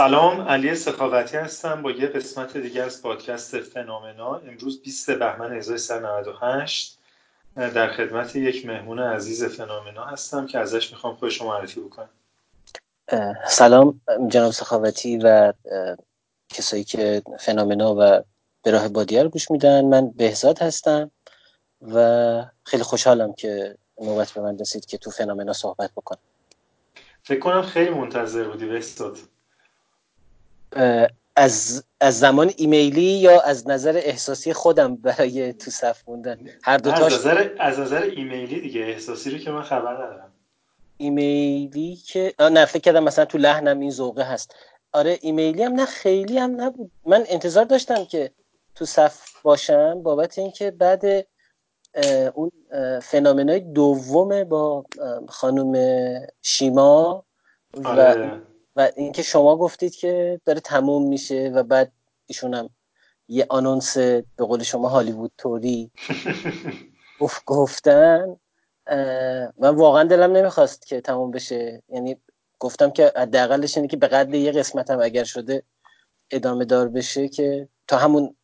سلام علی سخاوتی هستم. با یه قسمت دیگه از پادکست فنومنا. امروز 20 بهمن 1398 در خدمت یک مهمون عزیز فنومنا هستم که ازش می‌خوام خودش معرفی بکنم. سلام جناب سخاوتی و کسایی که فنومنا و به راه بادیار گوش میدن. من بهزاد هستم و خیلی خوشحالم که نوبت به من رسید که تو فنومنا صحبت بکنم. فکر کنم خیلی منتظر بودی بهزاد. از از زمان ایمیلی یا از نظر احساسی خودم برای تو صف موندن؟ هر دو از نظر از نظر ایمیلی دیگه احساسی رو که من خبر ندارم. ایمیلی که نه فکر کردم مثلا تو لحنم این ذوقه هست. آره ایمیلی هم نه خیلی هم نبود. من انتظار داشتم که تو صف باشم بابت اینکه بعد اون فنامنای دوم با خانم شیما آره. و اینکه شما گفتید که داره تموم میشه و بعد ایشون هم یه آنونس به قول شما هالیوود توری گفتن من واقعا دلم نمی‌خواست که تموم بشه. یعنی گفتم که حداقلش اینه که به قدر یه قسمت هم اگر شده ادامه دار بشه که تا همون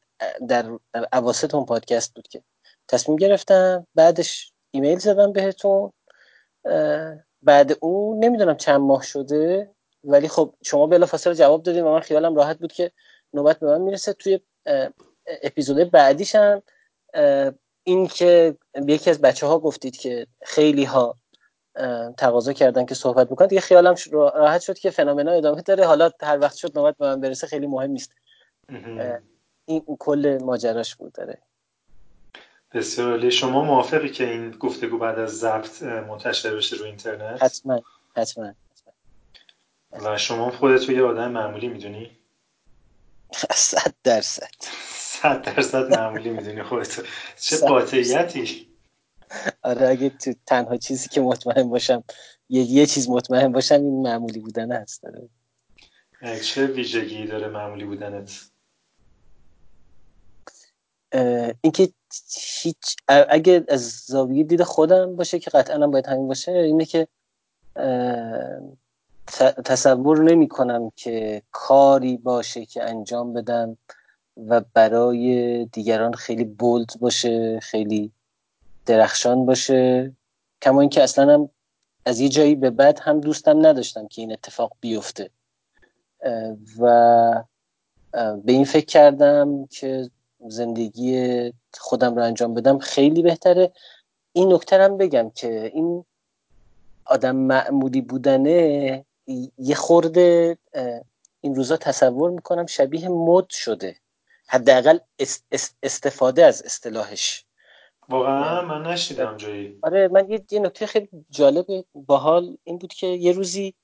در, در عواسط اون پادکست بود که تصمیم گرفتم بعدش ایمیل زدم بهتون. بعد اون نمی‌دونم چند ماه شده ولی خب شما بلافاصله جواب دادیم و من خیالم راحت بود که نوبت به من می‌رسه. توی اپیزود بعدیش هم این که یکی از بچه ها گفتید که خیلی ها تقاضا کردن که صحبت بکنن. دیگه خیالم راحت شد که فنومنا ادامه داره. حالا هر وقت شد نوبت به من برسه خیلی مهم نیست. این کل ماجراش بود داره. بسیار شما موافقی که این گفتگو بعد از ضبط منتشر بشه رو اینترنت؟ حتما حتما. و شما خودت یه آدم معمولی می‌دونی؟ صد درصد. صد درصد معمولی می‌دونی خودت. چه قاطعیتی. آره اگه تو تنها چیزی که مطمئن باشم یه, یه چیز مطمئن باشم این معمولی بودن هست. داره چه ویژگی داره معمولی بودنت؟ اینکه هیچ اگه از زاویه دید خودم باشه که قطعا باید همین باشه اینه که تصور نمی کنم که کاری باشه که انجام بدم و برای دیگران خیلی بولد باشه خیلی درخشان باشه. کما اینکه اصلا هم از یه جایی به بعد هم دوستم نداشتم که این اتفاق بیفته. و به این فکر کردم که زندگی خودم رو انجام بدم خیلی بهتره. این نکته هم بگم که این آدم معمولی بودنه یه خورده این روزا تصور می‌کنم شبیه مد شده. حداقل استفاده از اصطلاحش. واقعا من نشیدم جایی. آره من یه, یه نکته خیلی جالب باحال این بود که یه روزی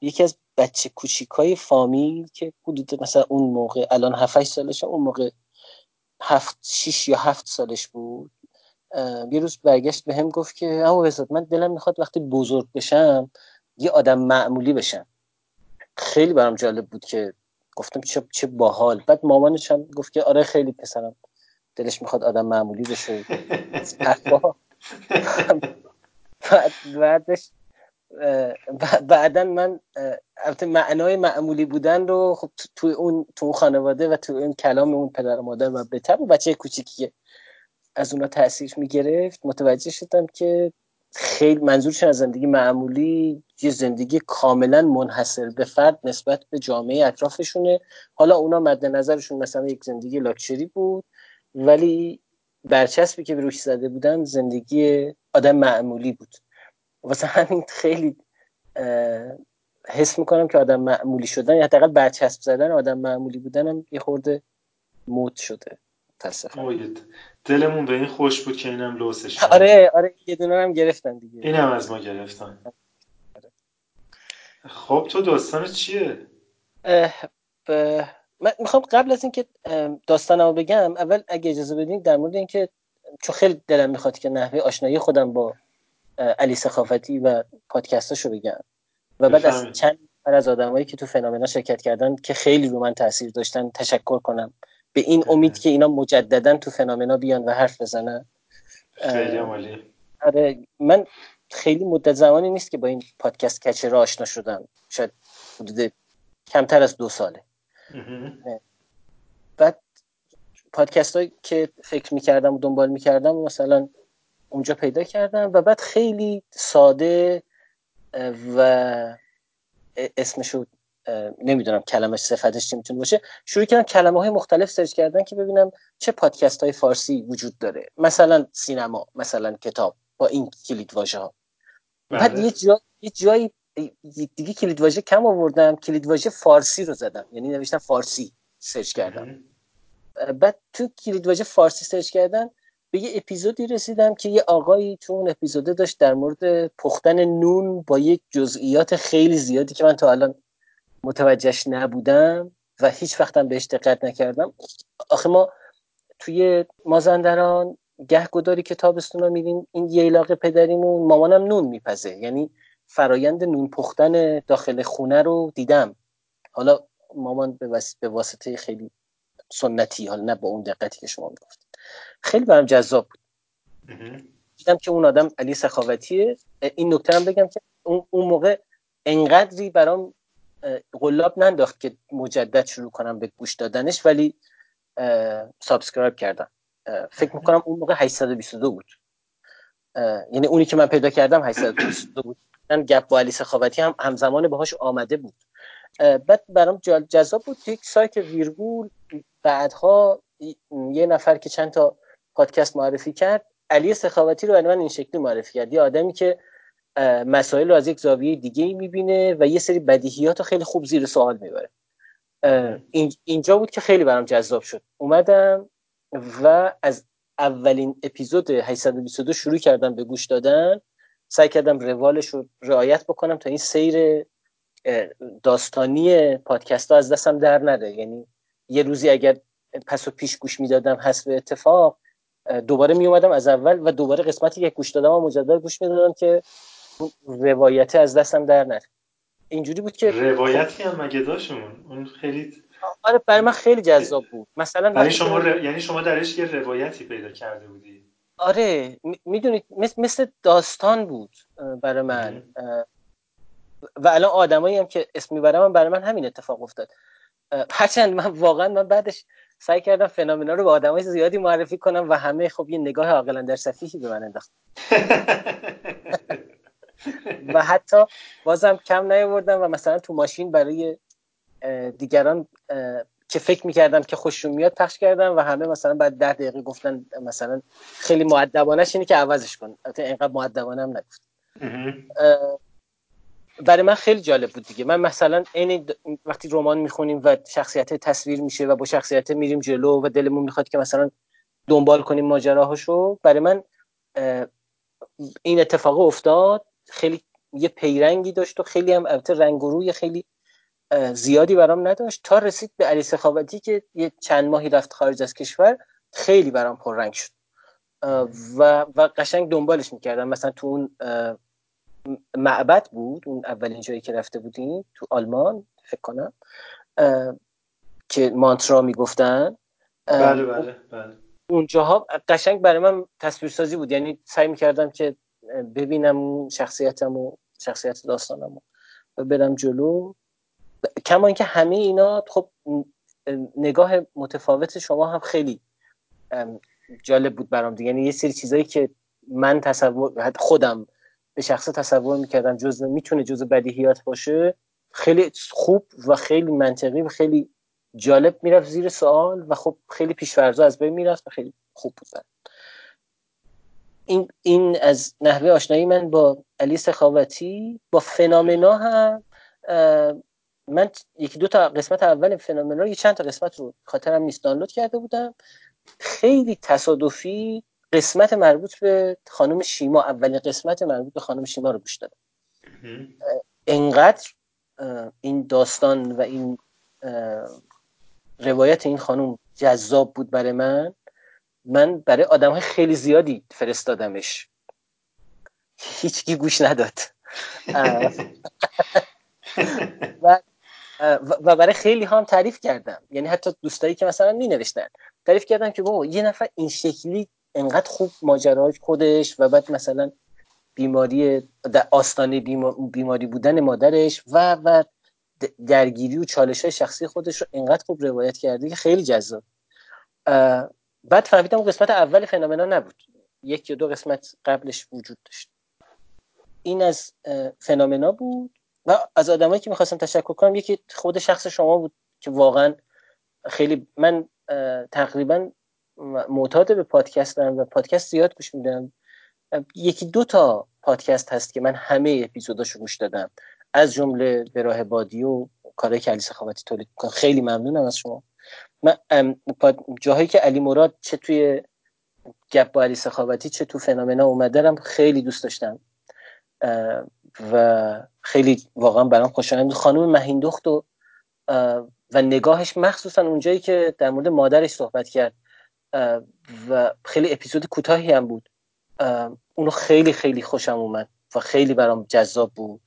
یکی از بچه کوچیکای فامیل که حدود مثلا اون موقع الان 7 سالشه اون موقع هفت شیش یا هفت سالش بود. یه روز برگشت به هم گفت که اما بزاد من دلم می‌خواد وقتی بزرگ بشم یه آدم معمولی بشم. خیلی برام جالب بود که گفتم چه چه باحال. بعد مامانش هم گفت که آره خیلی پسرم. دلش می‌خواد آدم معمولی بشه. بعد بعدش بعدا من البته معنای معمولی بودن رو خب تو اون تو خانواده و تو اون کلام اون پدر و مادر و به و بچه کوچیکی از اونا تاثیر می‌گرفت متوجه شدم که خیلی منظورشون از زندگی معمولی؟ یه زندگی کاملا منحصر به فرد نسبت به جامعه اطرافشونه. حالا اونا مد نظرشون مثلا یک زندگی لاکچری بود ولی برچسبی که به روش زده بودن زندگی آدم معمولی بود. واسه همین خیلی حس می‌کنم که آدم معمولی شدن یا حداقل برچسب زدن آدم معمولی بودنم یه خورده موت شده. دلمون به این خوش بود که اینم لوسش آره آره یه دونه هم گرفتن دیگه. اینم از ما گرفتن. خب تو داستان چیه؟ ب... من می‌خوام قبل از اینکه داستانمو بگم اول اگه اجازه بدین در مورد اینکه چون خیلی دلم می‌خواد که نحوه آشنایی خودم با علی سخافتی و پادکستاشو بگم. و بعد از چند نفر از آدمایی که تو فنامنا شرکت کردن که خیلی رو من تاثیر داشتن تشکر کنم. به این امید که اینا مجددا تو فنامنا بیان و حرف بزنن. خیلی عالی. آره من خیلی مدت زمانی نیست که با این پادکست کچه را آشنا شدم. شاید حدود کمتر از دو ساله. بعد پادکست هایی که فکر می‌کردم و دنبال می‌کردم مثلا اونجا پیدا کردم و بعد خیلی ساده و اسمشو نمی‌دونم کلمش صفتش چی می‌تونه باشه. شروع کردم کلمه های مختلف سرچ کردن که ببینم چه پادکست های فارسی وجود داره. مثلا سینما مثلا کتاب با این کلید واژه ها بعد بله. یه, جا، یه جایی دیگه کلید واژه کم آوردم کلید واژه فارسی رو زدم. یعنی نوشتم فارسی سرچ کردم. بعد تو کلید واژه فارسی سرچ کردن به یه اپیزودی رسیدم که یه آقایی تو اون اپیزوده داشت در مورد پختن نون با یک جزئیات خیلی زیادی که من تا الان متوجهش نبودم و هیچ وقتم بهش دقت نکردم. آخه ما توی مازندران گه گداری که تابستونا میریم این یه علاقه پدریمون مامانم نون میپزه. یعنی فرایند نون پختن داخل خونه رو دیدم. حالا مامان به, واسطه خیلی سنتی حالا نه با اون دقتی که شما می‌گفت خیلی برام جذاب بود. دیدم که اون آدم علی سخاوتیه. این نکته هم بگم که اون, اون موقع انقدری برام قلاب ننداخت که مجدد شروع کنم به گوش دادنش ولی subscribe کردم. فکر می‌کنم اون موقع 822 بود. یعنی اونی که من پیدا کردم 822 بود. من گپ با علی سخاوتی هم همزمان باهاش آمده بود. بعد برام جذاب بود یک سایت ویرگول بعدها یه نفر که چند تا پادکست معرفی کرد علی سخاوتی رو من این شکلی معرفی کرد. یه آدمی که مسائل رو از یک زاویه دیگه ای می‌بینه و یه سری بدیهیات رو خیلی خوب زیر سوال می‌بره. اینجا بود که خیلی برام جذاب شد. اومدم و از اولین اپیزود 822 شروع کردم به گوش دادن. سعی کردم روالش رو رعایت بکنم تا این سیر داستانی پادکست ها از دستم در نره. یعنی یه روزی اگر پس و پیش گوش می‌دادم حسب اتفاق دوباره می اومدم از اول و دوباره قسمتی که گوش دادم و مجدد گوش می‌دادم که روایته از دستم در نره. اینجوری بود که روایتی هم مگه داشتمون؟ اون خیلی آره برای من خیلی جذاب بود. مثلا برای شما ر... یعنی شما درش یه روایتی پیدا کرده بودی؟ آره می‌دونید مثل داستان بود برای من. و الان آدمایی هم که اسم می‌برم برای من همین اتفاق افتاد. هرچند من واقعا من بعدش سعی کردم فنومنا رو به آدمای زیادی معرفی کنم و همه خب یه نگاه عاقلا در سفیحی به من انداخت. و حتی بازم کم نیاوردم و مثلا تو ماشین برای دیگران که فکر می‌کردم که خوششون میاد پخش کردم و همه مثلا بعد ده دقیقه گفتن مثلا خیلی معدبانش اینه که عوضش کن. البته اینقدر معدبانه هم نگفت برای من خیلی جالب بود دیگه. من مثلا این وقتی رمان می‌خونیم و شخصیت تصویر میشه و با شخصیت میریم جلو و دلمون می‌خواد که مثلا دنبال کنیم ماجراهاشو برای من این اتفاق افتاد خیلی یه پیرنگی داشت و خیلی هم البته رنگ و روی خیلی زیادی برام نداشت. تا رسید به علی سخاوتی که یه چند ماهی رفت خارج از کشور خیلی برام پررنگ شد. و, و قشنگ دنبالش می‌کردم. مثلا تو اون معبد بود اون اولین جایی که رفته بودیم تو آلمان فکر کنم که مانترا می‌گفتن. بله بله بله. اونجاها قشنگ برای من تصویرسازی بود. یعنی سعی می‌کردم که ببینم شخصیتم و شخصیت داستانم و برم جلو. کما اینکه همه اینا خب نگاه متفاوت شما هم خیلی جالب بود برام دیگه. یعنی یه سری چیزایی که من تصور خودم به شخص تصور می‌کردم جزء می‌تونه جزء بدیهیات باشه خیلی خوب و خیلی منطقی و خیلی جالب می‌رفت زیر سوال و خب خیلی پیشورزا از بین می‌رفت و خیلی خوب بود این, این از نحوه آشنایی من با علی سخاوتی با فنامنا هم من یکی دو تا قسمت اول فنامنا یه چند تا قسمت رو خاطرم نیست دانلود کرده بودم. خیلی تصادفی قسمت مربوط به خانم شیما اولین قسمت مربوط به خانم شیما رو گوش دادم. انقدر این داستان و این روایت این خانم جذاب بود برای من من برای آدم های خیلی زیادی فرستادمش. هیچکی گوش نداد. و و برای خیلی هم تعریف کردم. یعنی حتی دوستایی که مثلا می نوشتن تعریف کردم که بابا یه نفر این شکلی انقدر خوب ماجراش خودش و بعد مثلا بیماری آستانه بیماری بودن مادرش و و درگیری و چالش های شخصی خودش رو اینقدر خوب روایت کرده که خیلی جذاب. بعد فهمیدم قسمت اول فنومنا نبود. یک یا دو قسمت قبلش وجود داشت. این از فنومنا بود. و از آدمایی که می‌خواستم تشکر کنم یکی خود شخص شما بود که واقعا خیلی من تقریبا معتاد به پادکستم و پادکست زیاد گوش میدم. یکی دو تا پادکست هست که من همه اپیزوداشو گوش دادم. از جمله به راه بادی و کارهای که علی تولید خیلی ممنونم از شما. من جاهایی که علی مراد چه توی گپ با علی سخاوتی چه تو فنامنا اومده خیلی دوست داشتم. و خیلی واقعا برام خوشایند خانم مهیندخت و و نگاهش مخصوصا اونجایی که در مورد مادرش صحبت کرد. و خیلی اپیزود کوتاهی هم بود. اونو خیلی خیلی خوشم اومد و خیلی برام جذاب بود.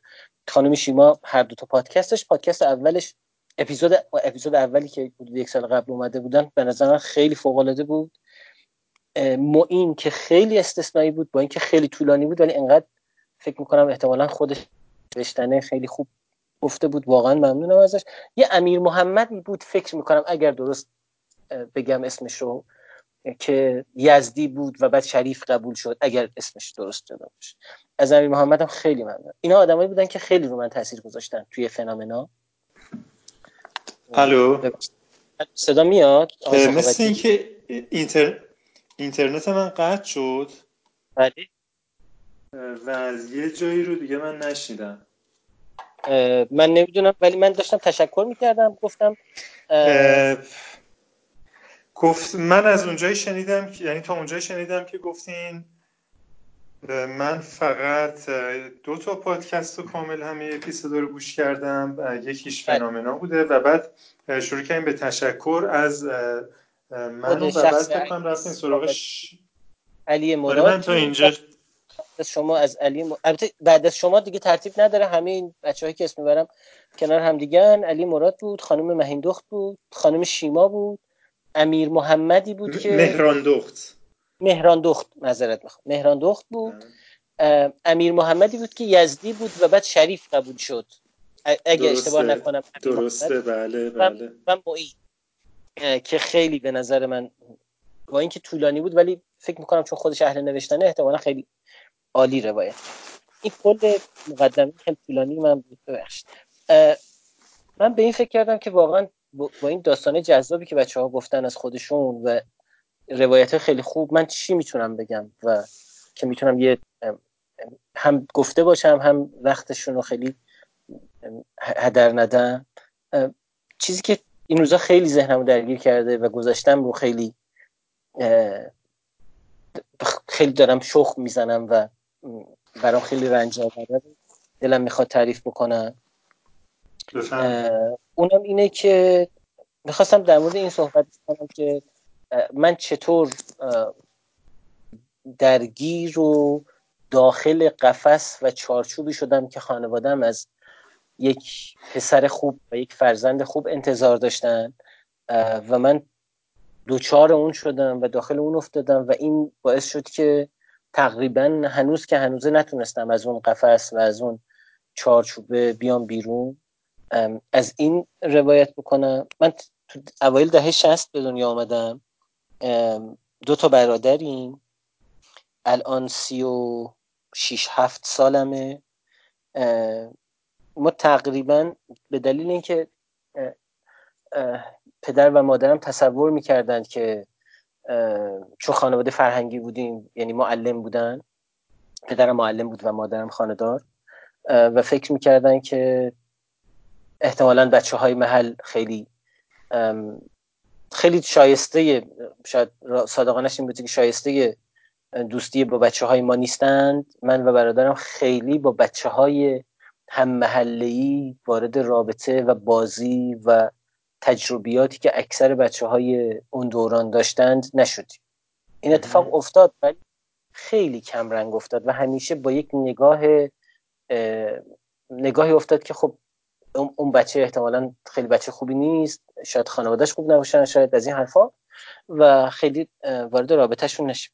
خانم شیما هر دو تا پادکستش پادکست اولش اپیزود اپیزود اولی که یک سال قبل اومده بودن به نظر خیلی فوق العاده بود معین که خیلی استثنایی بود با اینکه خیلی طولانی بود ولی انقدر فکر می‌کنم احتمالا خودش نوشتنه خیلی خوب گفته بود. واقعا ممنونم ازش. یه امیر محمدی بود فکر می‌کنم اگر درست بگم اسمش رو که یزدی بود و بعد شریف قبول شد اگر اسمش درست جدا باشه. از امیر محمد هم خیلی ممنون. اینا آدمایی بودن که خیلی رو من تاثیر گذاشتن توی فنامنا. الو صدا میاد؟ مثل اینکه اینتر... اینترنت من قطع شد. بله. و از یه جایی رو دیگه من نشیدم من نمی‌دونم ولی من داشتم تشکر می‌کردم گفتم گفت من از اونجایی شنیدم یعنی تا اونجایی شنیدم که گفتین من فقط دو تا پادکست رو کامل همه اپیزود رو گوش کردم. یکیش بله. فنامنا بوده و بعد شروع کردیم به تشکر از من و بعد بکنم رفتیم سراغش علی مراد من تا اینجا از شما از علی م... بعد از شما دیگه ترتیب نداره. همه این بچه‌هایی که اسم می‌برم کنار هم دیگه علی مراد بود خانم مهیندخت بود خانم شیما بود امیر محمدی بود که مهران دخت مهران دخت نظرت می‌خوام مهران دخت بود امیر محمدی بود که یزدی بود و بعد شریف قبول شد. اگه اشتباه نکنم درسته. بله بله. من که خیلی به نظر من با اینکه طولانی بود ولی فکر می‌کنم چون خودش اهل نوشتنه احتمالا خیلی عالی روایت. این کل مقدمه خیلی طولانی من بود ببخشید. من به این فکر کردم که واقعا با این داستانه جذابی که بچه ها گفتن از خودشون و روایت خیلی خوب. من چی می‌تونم بگم و که می‌تونم یه هم گفته باشم هم وقتشون رو خیلی هدر ندم. چیزی که این روزا خیلی ذهنمو درگیر کرده و گذاشتم رو خیلی خیلی دارم شخ می‌زنم و برام خیلی رنج آورده دلم می‌خواد تعریف بکنم. اونم اینه که می‌خواستم در مورد این صحبت کنم که من چطور درگیر و داخل قفس و چارچوبی شدم که خانوادم از یک پسر خوب و یک فرزند خوب انتظار داشتن و من دوچار اون شدم و داخل اون افتادم و این باعث شد که تقریبا هنوز که هنوزه نتونستم از اون قفس و از اون چارچوبه بیام بیرون. از این روایت بکنم. من تو اوایل دهه شست به دنیا آمدم. دو تا برادریم. الان سی و شیش هفت سالمه. ما تقریبا به دلیل اینکه پدر و مادرم تصور می‌کردند که چون خانواده فرهنگی بودیم یعنی معلم بودن. پدرم معلم بود و مادرم خاندار و فکر می‌کردن که احتمالا بچه های محل خیلی خیلی شایسته شاید صادقانش این بود که شایسته دوستی با بچه های ما نیستند. من و برادرم خیلی با بچه های هم محلی وارد رابطه و بازی و تجربیاتی که اکثر بچه های اون دوران داشتند نشدیم. این اتفاق افتاد ولی خیلی کم رنگ افتاد و همیشه با یک نگاه نگاهی افتاد که خب اون بچه احتمالا خیلی بچه خوبی نیست. شاید خانوادهش خوب نباشن شاید از این حرفا. و خیلی وارد رابطهشون نشیم.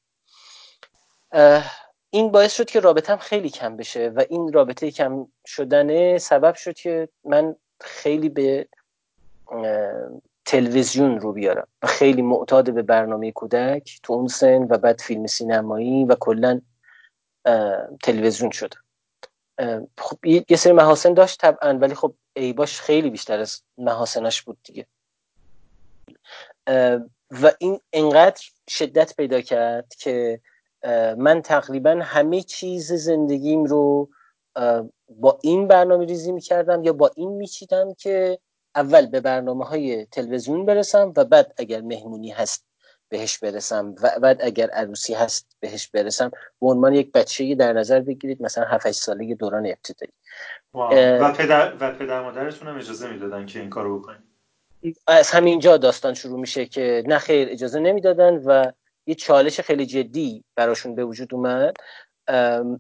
این باعث شد که رابطم خیلی کم بشه و این رابطه کم شدنه سبب شد که من خیلی به تلویزیون رو بیارم. و خیلی معتاد به برنامه کودک تو اون سن و بعد فیلم سینمایی و کلا تلویزیون شد خب یه سری محاسن داشت طبعا ولی خب ایباش خیلی بیشتر از محاسنش بود دیگه. و این انقدر شدت پیدا کرد که من تقریبا همه چیز زندگیم رو با این برنامه ریزی می‌کردم یا با این میچیدم که اول به برنامه های تلویزیون برسم و بعد اگر مهمونی هست بهش برسم و بعد اگر عروسی هست بهش برسم. به عنوان یک بچه در نظر بگیرید مثلا 7 ساله دوران ابتدایی. و پدر و پدر مادرتون هم اجازه می‌دادن که این کارو بکنید از همینجا داستان شروع میشه که نه خیر اجازه نمی‌دادن و یه چالش خیلی جدی براشون به وجود اومد.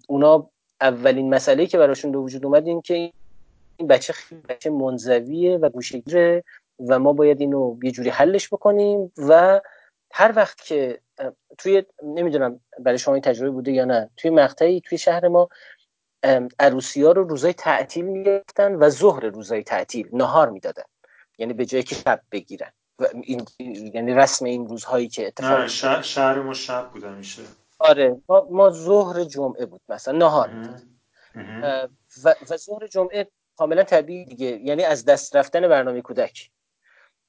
اونا اولین مسئله که براشون به وجود اومد این که این بچه خیلی بچه منزویه و گوشگیره و ما باید اینو یه جوری حلش بکنیم و هر وقت که توی نمی‌دونم برای شما این تجربه بوده یا نه. توی مقطعی توی شهر ما عروسی ها رو روزای تعطیل می‌گرفتن و ظهر روزای تعطیل نهار می‌دادن. یعنی به جایی که شب بگیرن. و این یعنی رسم این روزهایی که اتفاق نه شهر, شهر ما شب بوده میشه آره ما, ما ظهر جمعه بود مثلا نهار و, و ظهر جمعه کاملا طبیعی دیگه. یعنی از دست رفتن برنامه کودک.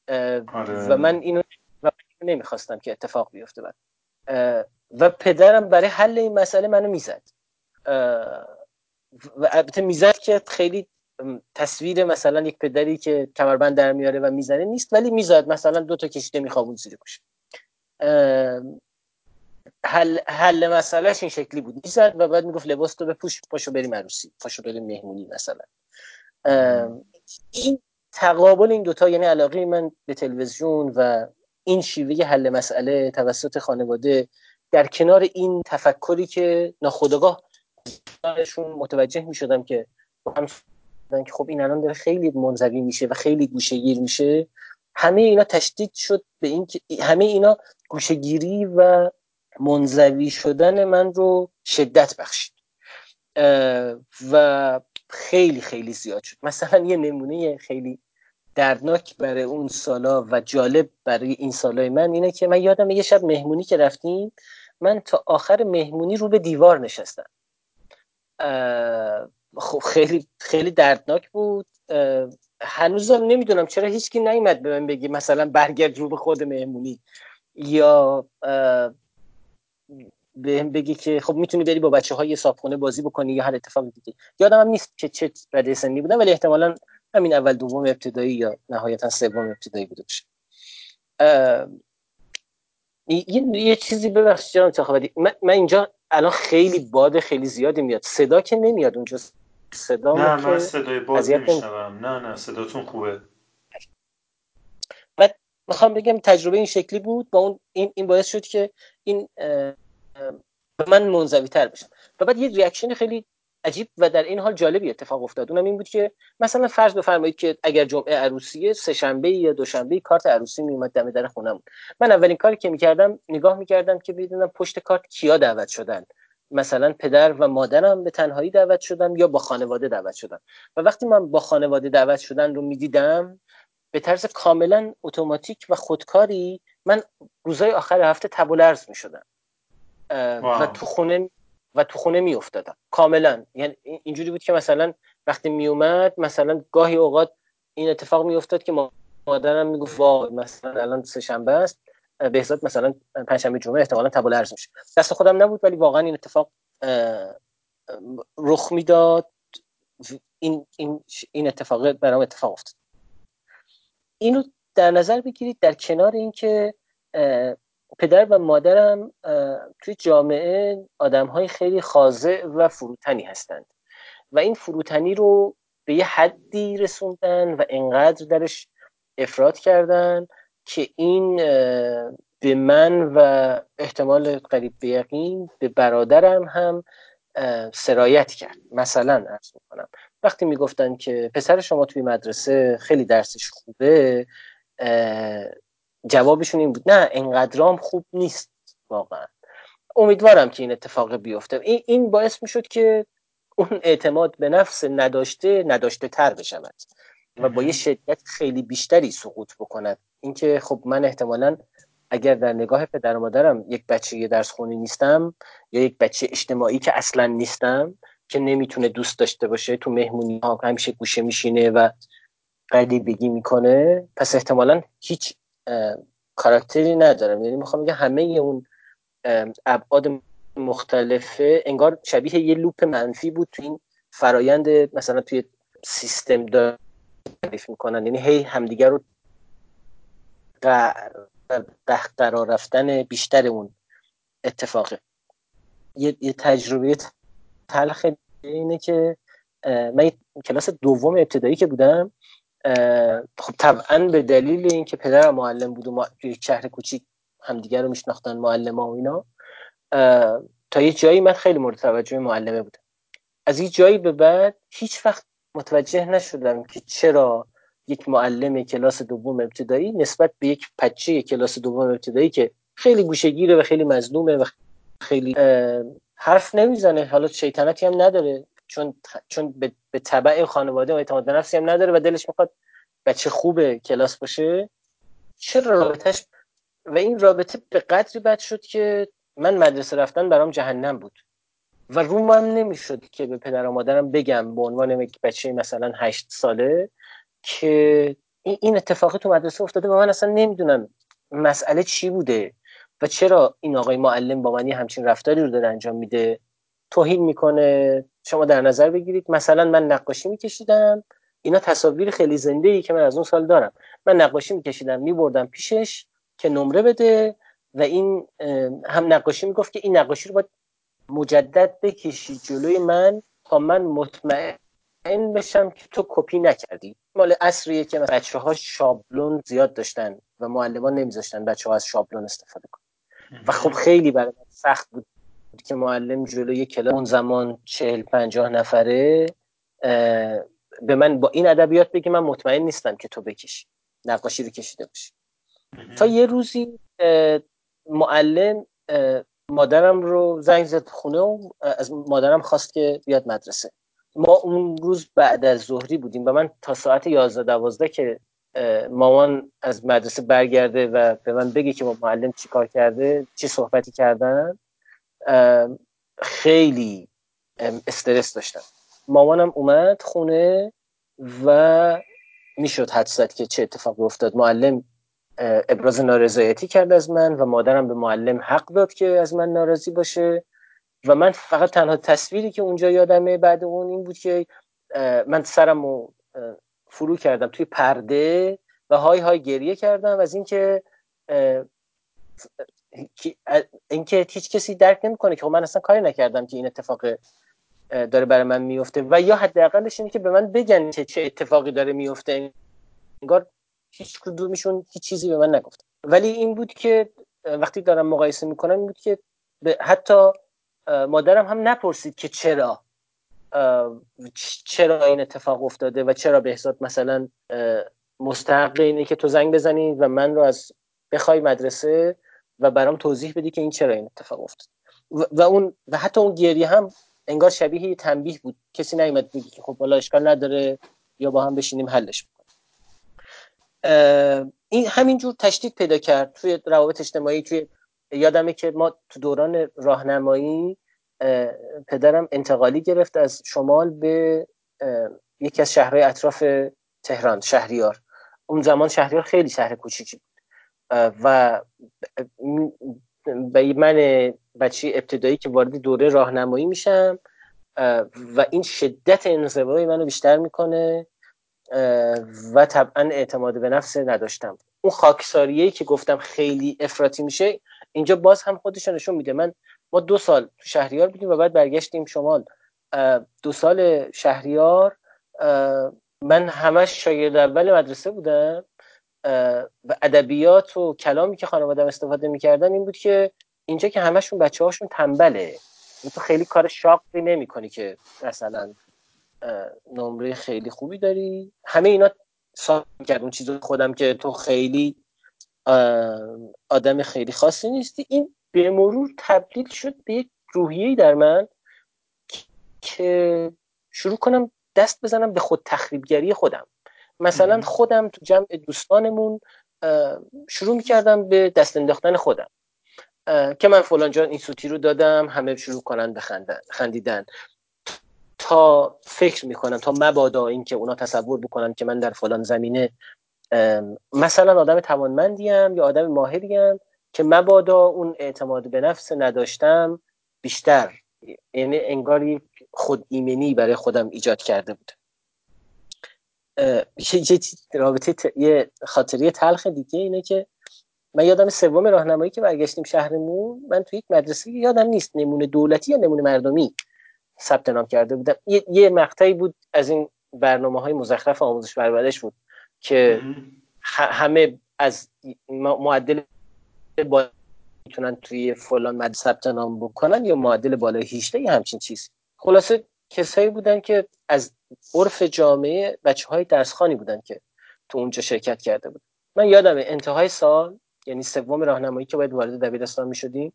آره. و من اینو نمی‌خواستم که اتفاق بیفته بعد. و پدرم برای حل این مسئله منو می‌زد. و البته می‌زد که خیلی تصویر مثلا یک پدری که کمربند در میاره و می‌زنه نیست ولی می‌زد مثلا دو تا کشیده میخوابون زیر گوش. حل, حل مسئلهش این شکلی بود. می‌زد و بعد می‌گفت لباس تو بپوش پاشو بریم عروسی پاشو بریم مهمونی مثلا. این تقابل این دوتا یعنی علاقه من به تلویزیون و این شیوه حل مسئله توسط خانواده در کنار این تفکری که ناخودآگاه متوجه می شدم که هم که خب این الان داره خیلی منزوی میشه و خیلی گوشهگیر میشه. همه اینا تشدید شد به اینکه همه اینا گوشهگیری و منزوی شدن من رو شدت بخشید. و خیلی خیلی زیاد شد. مثلا یه نمونه خیلی دردناک برای اون سالا و جالب برای این سالای من اینه که من یادم یه شب مهمونی که رفتیم من تا آخر مهمونی رو به دیوار نشستم. خب خیلی خیلی دردناک بود. هنوزم نمی‌دونم چرا هیچکی نیومد به من بگی مثلا برگرد رو به خود مهمونی. یا به هم بگی که خب می‌تونی بری با بچه های صابخونه بازی بکنی یا هر اتفاق دیگه. یادم هم نیست که چه رده سنی بودم ولی احتمالا همین اول دوم ابتدایی یا نهایتا سوم ابتدایی بوده باشه. یه, یه چیزی ببخشید جناب من, من اینجا الان خیلی باد خیلی زیادی میاد. صدا که نمیاد اونجا. صدا نه من صدای باد نمیشنوم نه نه صداتون خوبه. بعد می‌خوام بگم تجربه این شکلی بود. با اون این, این باعث شد که این من منزوی تر بشم و بعد یه ریاکشن خیلی عجیب و در این حال جالبی اتفاق افتاد. اونم این بود که مثلا فرض بفرمایید که اگر جمعه عروسیه سه شنبه یا دوشنبه کارت عروسی میومد دم در خونم من اولین کاری که می‌کردم نگاه می‌کردم که بدونم پشت کارت کیا دعوت شدن. مثلا پدر و مادرم به تنهایی دعوت شدن یا با خانواده دعوت شدن. و وقتی من با خانواده دعوت شدن رو می‌دیدم به طرز کاملا اتوماتیک و خودکاری من روزای آخر هفته تب و لرز می‌شدم. و تو خونه و تو خونه می افتادم کاملا. یعنی اینجوری بود که مثلا وقتی می اومد مثلا گاهی اوقات این اتفاق می افتاد که مادرم می گفت مثلا الان سه شنبه است بهزاد مثلا پنجشنبه جمعه احتمالا تب ارز میشه. دست خودم نبود ولی واقعا این اتفاق رخ می‌داد. این این این اتفاق برام اتفاق افتاد. اینو در نظر بگیرید در کنار اینکه پدر و مادرم توی جامعه آدم های خیلی خاضع و فروتنی هستند. و این فروتنی رو به یه حدی رسوندن و انقدر درش افراد کردن که این به من و احتمال قریب به یقین به برادرم هم سرایت کرد. مثلا ارز می‌کنم. وقتی می‌گفتن که پسر شما توی مدرسه خیلی درسش خوبه جوابشون این بود. نه انقدرام خوب نیست واقعا. امیدوارم که این اتفاق بیفته. این, این باعث می‌شد که اون اعتماد به نفس نداشته نداشته تر بشود و با یه شدت خیلی بیشتری سقوط بکند. اینکه خب من احتمالا اگر در نگاه پدر و مادرم یک بچه درس خونی نیستم یا یک بچه اجتماعی که اصلا نیستم که نمی‌تونه دوست داشته باشه تو مهمونی ها همیشه گوشه میشینه و بگی می‌کنه پس احتمالا هیچ کاراکتری ندارم. یعنی می‌خوام بگم همه اون ابعاد مختلفه. انگار شبیه یه لوپ منفی بود تو این فرایند مثلا توی سیستم دار تعریف می‌کنن. یعنی هی همدیگر رو قرار رفتن بیشتر اون اتفاقه. یه, یه تجربه تلخ اینه که من کلاس دوم ابتدایی که بودم خب طبعا به دلیل اینکه پدرم معلم بود و ما شهر کوچیک همدیگر رو میشناختن معلم ها و اینا تا یه جایی من خیلی مورد توجه معلمه بودم. از این جایی به بعد هیچ وقت متوجه نشدم که چرا یک معلم کلاس دوم ابتدایی نسبت به یک بچه کلاس دوم ابتدایی که خیلی گوشگیره و خیلی مظلومه و خیلی حرف نمی‌زنه. حالا شیطنتی هم نداره. چون چون به, به طبع خانواده و اعتماد به نفسی هم نداره و دلش می‌خواد بچه خوب کلاس باشه. چرا رابطهش و این رابطه به قدری بد شد که من مدرسه رفتن برام جهنم بود. و روم هم نمی‌شد که به پدر و مادرم بگم به عنوان یک بچه مثلا هشت ساله که این اتفاقی تو مدرسه افتاده و من اصلا نمی‌دونم مسئله چی بوده و چرا این آقای معلم با من همچین رفتاری رو داره انجام میده. توهین می‌کنه. شما در نظر بگیرید. مثلا من نقاشی میکشیدم. اینا تصاویر خیلی زنده ای که من از اون سال دارم. من نقاشی میکشیدم میبردم پیشش که نمره بده و این هم نقاشی می‌گفت که این نقاشی رو باید مجدد بکشی جلوی من تا من مطمئن بشم که تو کپی نکردی. مال اصریه که بچه ها شابلون زیاد داشتن و معلمان نمیذاشتن بچه ها از شابلون استفاده کنن. و خب خیلی برای من سخت بود که معلم جلوی کلاس اون زمان چهل پنجاه نفره به من با این ادبیات بگی من مطمئن نیستم که تو بکشی نقاشی رو کشیده باشی. تا یه روزی معلم مادرم رو زنگ زد خونه و از مادرم خواست که بیاد مدرسه. ما اون روز بعد از ظهری بودیم و من تا ساعت 11 دوازده که مامان از مدرسه برگرده و به من بگه که با معلم چی کار کرده چی صحبتی کردن. خیلی استرس داشتم. مامانم اومد خونه و می‌شد حد زد که چه اتفاقی افتاد. معلم ابراز نارضایتی کرد از من و مادرم به معلم حق داد که از من ناراضی باشه. و من فقط تنها تصویری که اونجا یادمه بعد اون این بود که من سرم رو فرو کردم توی پرده و های های گریه کردم. از اینکه اینکه هیچ کسی درک نمی‌کنه که خب من اصلا کاری نکردم که این اتفاق داره برای من میفته و یا حداقلش اینه که به من بگن که چه اتفاقی داره میفته انگار هیچ کدومشون هیچ چیزی به من نگفت. ولی این بود که وقتی دارم مقایسه می‌کنم این بود که حتی مادرم هم نپرسید که چرا چرا این اتفاق افتاده و چرا بهزاد مثلا مستحق اینه که تو زنگ بزنی و من رو از بخوای مدرسه و برام توضیح بدی که این چرا این اتفاق افتاد. و, اون و حتی اون گریه هم انگار شبیه یه تنبیه بود. کسی نیومد بگی که خب والا اشکال نداره یا با هم بشینیم حلش بکنیم. این همینجور تشدید پیدا کرد توی روابط اجتماعی توی یادمه که ما تو دوران راهنمایی پدرم انتقالی گرفت از شمال به یکی از شهرهای اطراف تهران شهریار. اون زمان شهریار خیلی شهر کوچیکی بود. و من بچه ابتدایی که وارد دوره راهنمایی میشم و این شدت انزوای منو بیشتر می‌کنه و طبعا اعتماد به نفس نداشتم. اون خاکساریه که گفتم خیلی افراطی میشه اینجا باز هم خودش نشون میده. من ما دو سال تو شهریار بودیم و بعد برگشتیم شمال. دو سال شهریار من همش شاگرد اول مدرسه بودم. و ادبیات و کلامی که خانوادم استفاده می‌کردن این بود که اینجا که همشون بچه هاشون تنبله تو خیلی کار شاقی نمی‌کنی که مثلا نمره خیلی خوبی داری. همه اینا سال کرد اون چیز خودم که تو خیلی آدم خیلی خاصی نیستی. این به مرور تبدیل شد به یک روحیه در من که شروع کنم دست بزنم به خود تخریبگری خودم. مثلا خودم تو جمع دوستانمون شروع می‌کردم به دست انداختن خودم. که من فلان جان این سوتی رو دادم همه شروع کنن بخندن خندیدن. تا فکر می‌کنم تا مبادا اینکه اونا تصور بکنن که من در فلان زمینه مثلا آدم توانمندیم یا آدم ماهریم که مبادا اون اعتماد به نفس نداشتم بیشتر. یعنی انگار یک خود ایمنی برای خودم ایجاد کرده بود. یه رابطه یه خاطری تلخ دیگه اینه که من یادم سوم راهنمایی که برگشتیم شهرمون من تو یک مدرسه یادم نیست نمونه دولتی یا نمونه مردمی ثبت نام کرده بودم. یه, یه مقطعی بود از این برنامه های مزخرف آموزش پرورش بود که همه از معدل بالا می‌تونن توی فلان مد ثبت نام بکنن یا معدل بالا 18 یا همچین چیز خلاصه کسایی بودن که از عرف جامعه بچه های درسخانی بودن که تو اونجا شرکت کرده بود. من یادم انتهای سال یعنی سوم راهنمایی که باید وارد دبیرستان می شدیم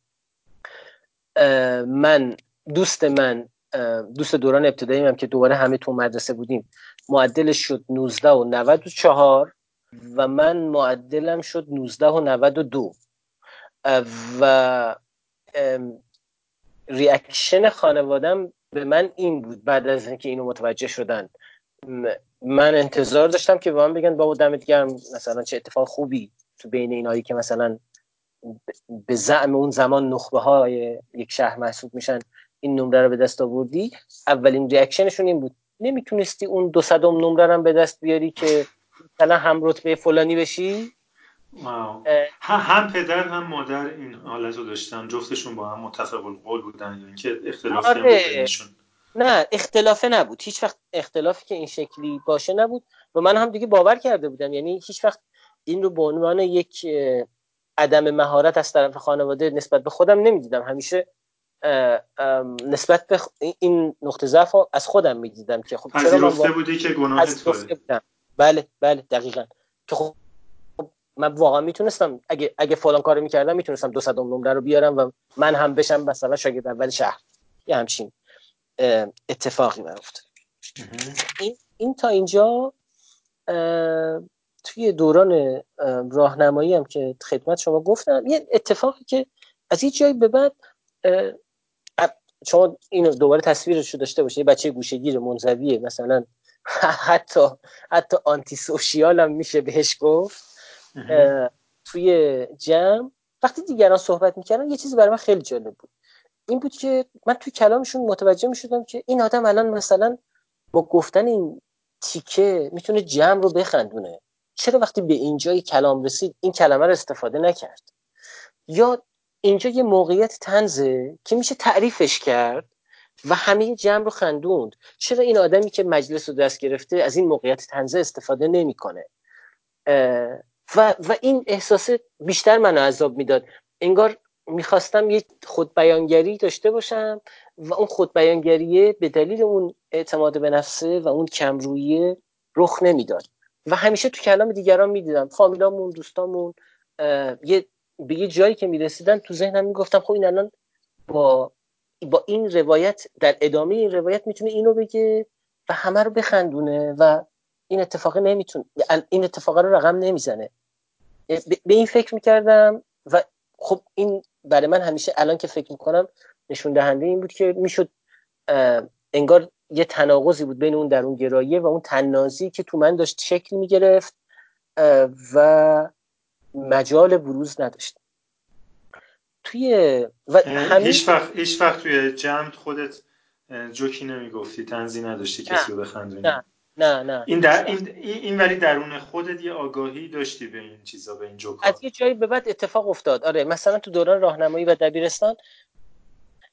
من دوست من دوست دوران ابتدایی هم که دوباره همه تو مدرسه بودیم. معدلش شد 19 و 94 و من معدلم شد 19 و 92 و ریاکشن خانوادم به من این بود بعد از اینکه اینو متوجه شدن. من انتظار داشتم که به من بگن بابا دمت گرم مثلا چه اتفاق خوبی تو بین اینایی که مثلا به زعم اون زمان نخبه های یک شهر محسوب میشن این نمره رو به دست آوردی؟ اولین ریاکشنشون این بود. نمی‌تونستی اون دو صدم نمره رو به دست بیاری که مثلا هم رتبه فلانی بشی؟ هم پدر هم مادر این حالت رو داشتن جفتشون با هم متفق القول بودن یا اینکه اختلافی آره. نه اختلافه نبود. هیچ وقت اختلافی که این شکلی باشه نبود. و من هم دیگه باور کرده بودم. یعنی هیچ وقت این رو به عنوان یک عدم مهارت از طرف خانواده نسبت به خودم نمی‌دیدم. همیشه نسبت به این نقطه ضعف از خودم می‌دیدم که خب چرا من بودی که گناه بله بله دقیقا. که خب من واقعا می‌تونستم اگه اگه فلان کارو می‌کردم می‌تونستم دو صدم نمره رو بیارم و من هم بشم مثلا شاگرد اول شهر. یه همچین اتفاقی میفته این این تا اینجا توی دوران راهنمایی هم که خدمت شما گفتم یه اتفاقی که از این جایی به بعد شما اینو دوباره تصویرش رو داشته باشید یه بچه گوشگیر منزویه مثلا حتی حتی آنتی سوشیال هم میشه بهش گفت. توی جمع. وقتی دیگران صحبت می‌کردن یه چیزی برای من خیلی جالب بود. این بود که من توی کلامشون متوجه می‌شدم که این آدم الان مثلا با گفتن این تیکه می‌تونه جمع رو بخندونه. چرا وقتی به اینجای کلام رسید این کلمه رو استفاده نکرد؟ یا اینجا یه موقعیت تنزه که میشه تعریفش کرد و همه جمع رو خندوند. چرا این آدمی که مجلس رو دست گرفته از این موقعیت تنزه استفاده نمی‌کنه؟ و, و این احساس بیشتر منو عذاب می‌داد. انگار می‌خواستم یک خودبیانگری داشته باشم و اون خودبیانگریه به دلیل اون اعتماد به نفسه و اون کمرویه رخ نمی‌داد. و همیشه تو کلام دیگران می‌دیدم فامیلامون دوستامون یه به یه جایی که می‌رسیدن تو ذهنم می‌گفتم خب این الان با با این روایت در ادامه این روایت می‌تونه اینو بگه و همه رو بخندونه و این اتفاق نمی‌تونه این اتفاق رو رقم نمی‌زنه. به این فکر می‌کردم و خب این برای من همیشه الان که فکر می‌کنم نشون دهنده این بود که می‌شد انگار یه تناقضی بود بین اون درون گراییه و اون تنازی که تو من داشت شکل می‌گرفت و مجال بروز نداشت. توی و همین هیچ وقت هیچ وقت توی جمع خودت جوکی نمی‌گفتی تنزی نداشتی کسی رو بخندونی. نه. نه نه. این در این این ولی درون خودت یه آگاهی داشتی به این چیزا به این جوکا. از یه جایی به بعد اتفاق افتاد. آره مثلا تو دوران راهنمایی و دبیرستان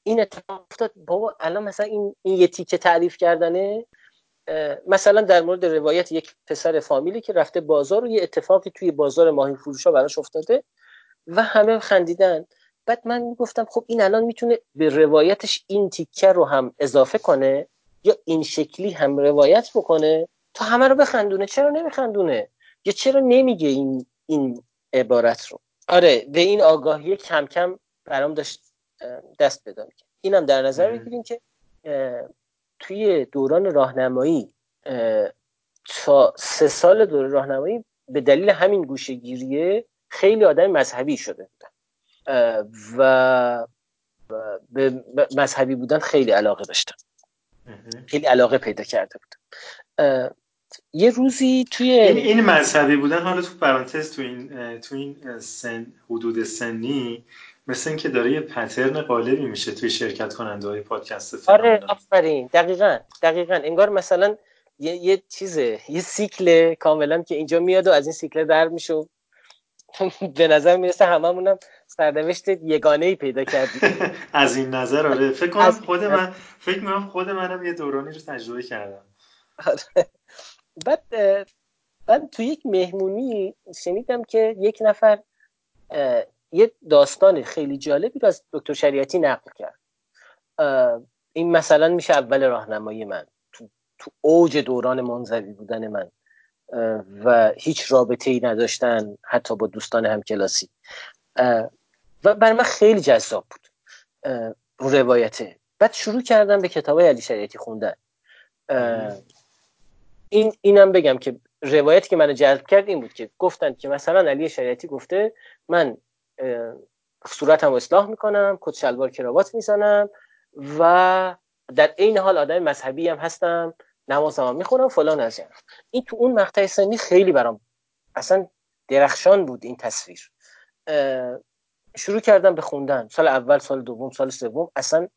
این اتفاق افتاد. بابا الان مثلا این این یه تیکه تعریف کردنه مثلا در مورد روایت یک پسر فامیلی که رفته بازار و یه اتفاقی توی بازار ماهی فروشا براش افتاده و همه خندیدن. بعد من گفتم خب این الان می‌تونه به روایتش این تیکه رو هم اضافه کنه. یا این شکلی هم روایت بکنه تا همه رو بخندونه؟ چرا نمیخندونه؟ یا چرا نمیگه این این عبارت رو؟ آره به این آگاهی کم کم برام داشت دست بدم اینم در نظر بگیریم که توی دوران راهنمایی تا سه سال دوره راهنمایی به دلیل همین گوشه گیریه خیلی آدم مذهبی شده بودن. و به مذهبی بودن خیلی علاقه داشتم خیلی علاقه پیدا کرده بودم یه روزی توی این, این مذهبی بودن حالا تو پرانتز تو این تو این سن حدود سنی مثل اینکه داره یه پترن قالبی میشه توی شرکت کننده های پادکست آره آفرین. دقیقا دقیقا. انگار مثلا یه, یه چیزه یه سیکل کاملا که اینجا میاد و از این سیکل در میشه به نظر می‌رسه هممونم سرنوشت یگانه ای پیدا کردیم. از این نظر آره. فکر کنم خود من فکر کنم خود منم یه دورانی رو تجربه کردم. آره. بعد من تو یک مهمونی شنیدم که یک نفر یه داستان خیلی جالبی رو از دکتر شریعتی نقل کرد. این مثلا میشه اول راهنمایی من. تو, تو اوج دوران منزوی بودن من. و هیچ رابطه ای نداشتن حتی با دوستان همکلاسی و برای من خیلی جذاب بود رو روایته بعد شروع کردم به کتاب علی شریعتی خوندن. این اینم بگم که روایتی که منو جذب کرد این بود که گفتن که مثلا علی شریعتی گفته من صورتم رو اصلاح می‌کنم کت شلوار کراوات می‌زنم و در این حال آدم مذهبی هم هستم. نمازم می‌خونم فلان از این. این تو اون مقطع سنی خیلی برام اصلا درخشان بود این تصویر. شروع کردم به خوندن. سال اول سال دوم سال سوم. اصلا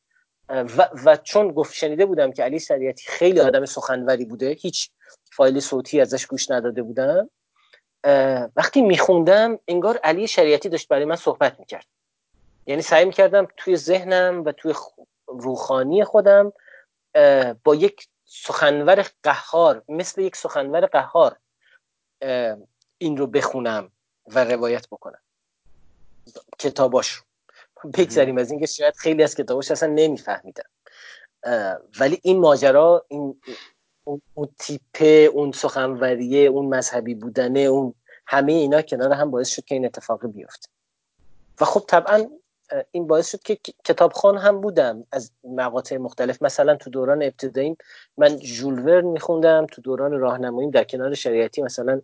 و, و چون گفت شنیده بودم که علی شریعتی خیلی آدم سخنوری بوده هیچ فایل صوتی ازش گوش نداده بودم. وقتی میخوندم انگار علی شریعتی داشت برای من صحبت می‌کرد. یعنی سعی می‌کردم توی ذهنم و توی روخانی خودم با یک سخنور قهار مثل یک سخنور قهار این رو بخونم و روایت بکنم. کتاباش بگذاریم از اینکه شاید خیلی از کتاباش اصلا نمیفهمیدم ولی این ماجرا این اون تیپه اون سخنوریه اون مذهبی بودنه اون همه اینا کنار هم باعث شد که این اتفاق بیفته. و خب طبعا این باعث شد که کتابخان هم بودم از مقاطع مختلف. مثلا تو دوران ابتداییم من ژول میخوندم تو دوران راهنماییم در کنار شریعتی مثلا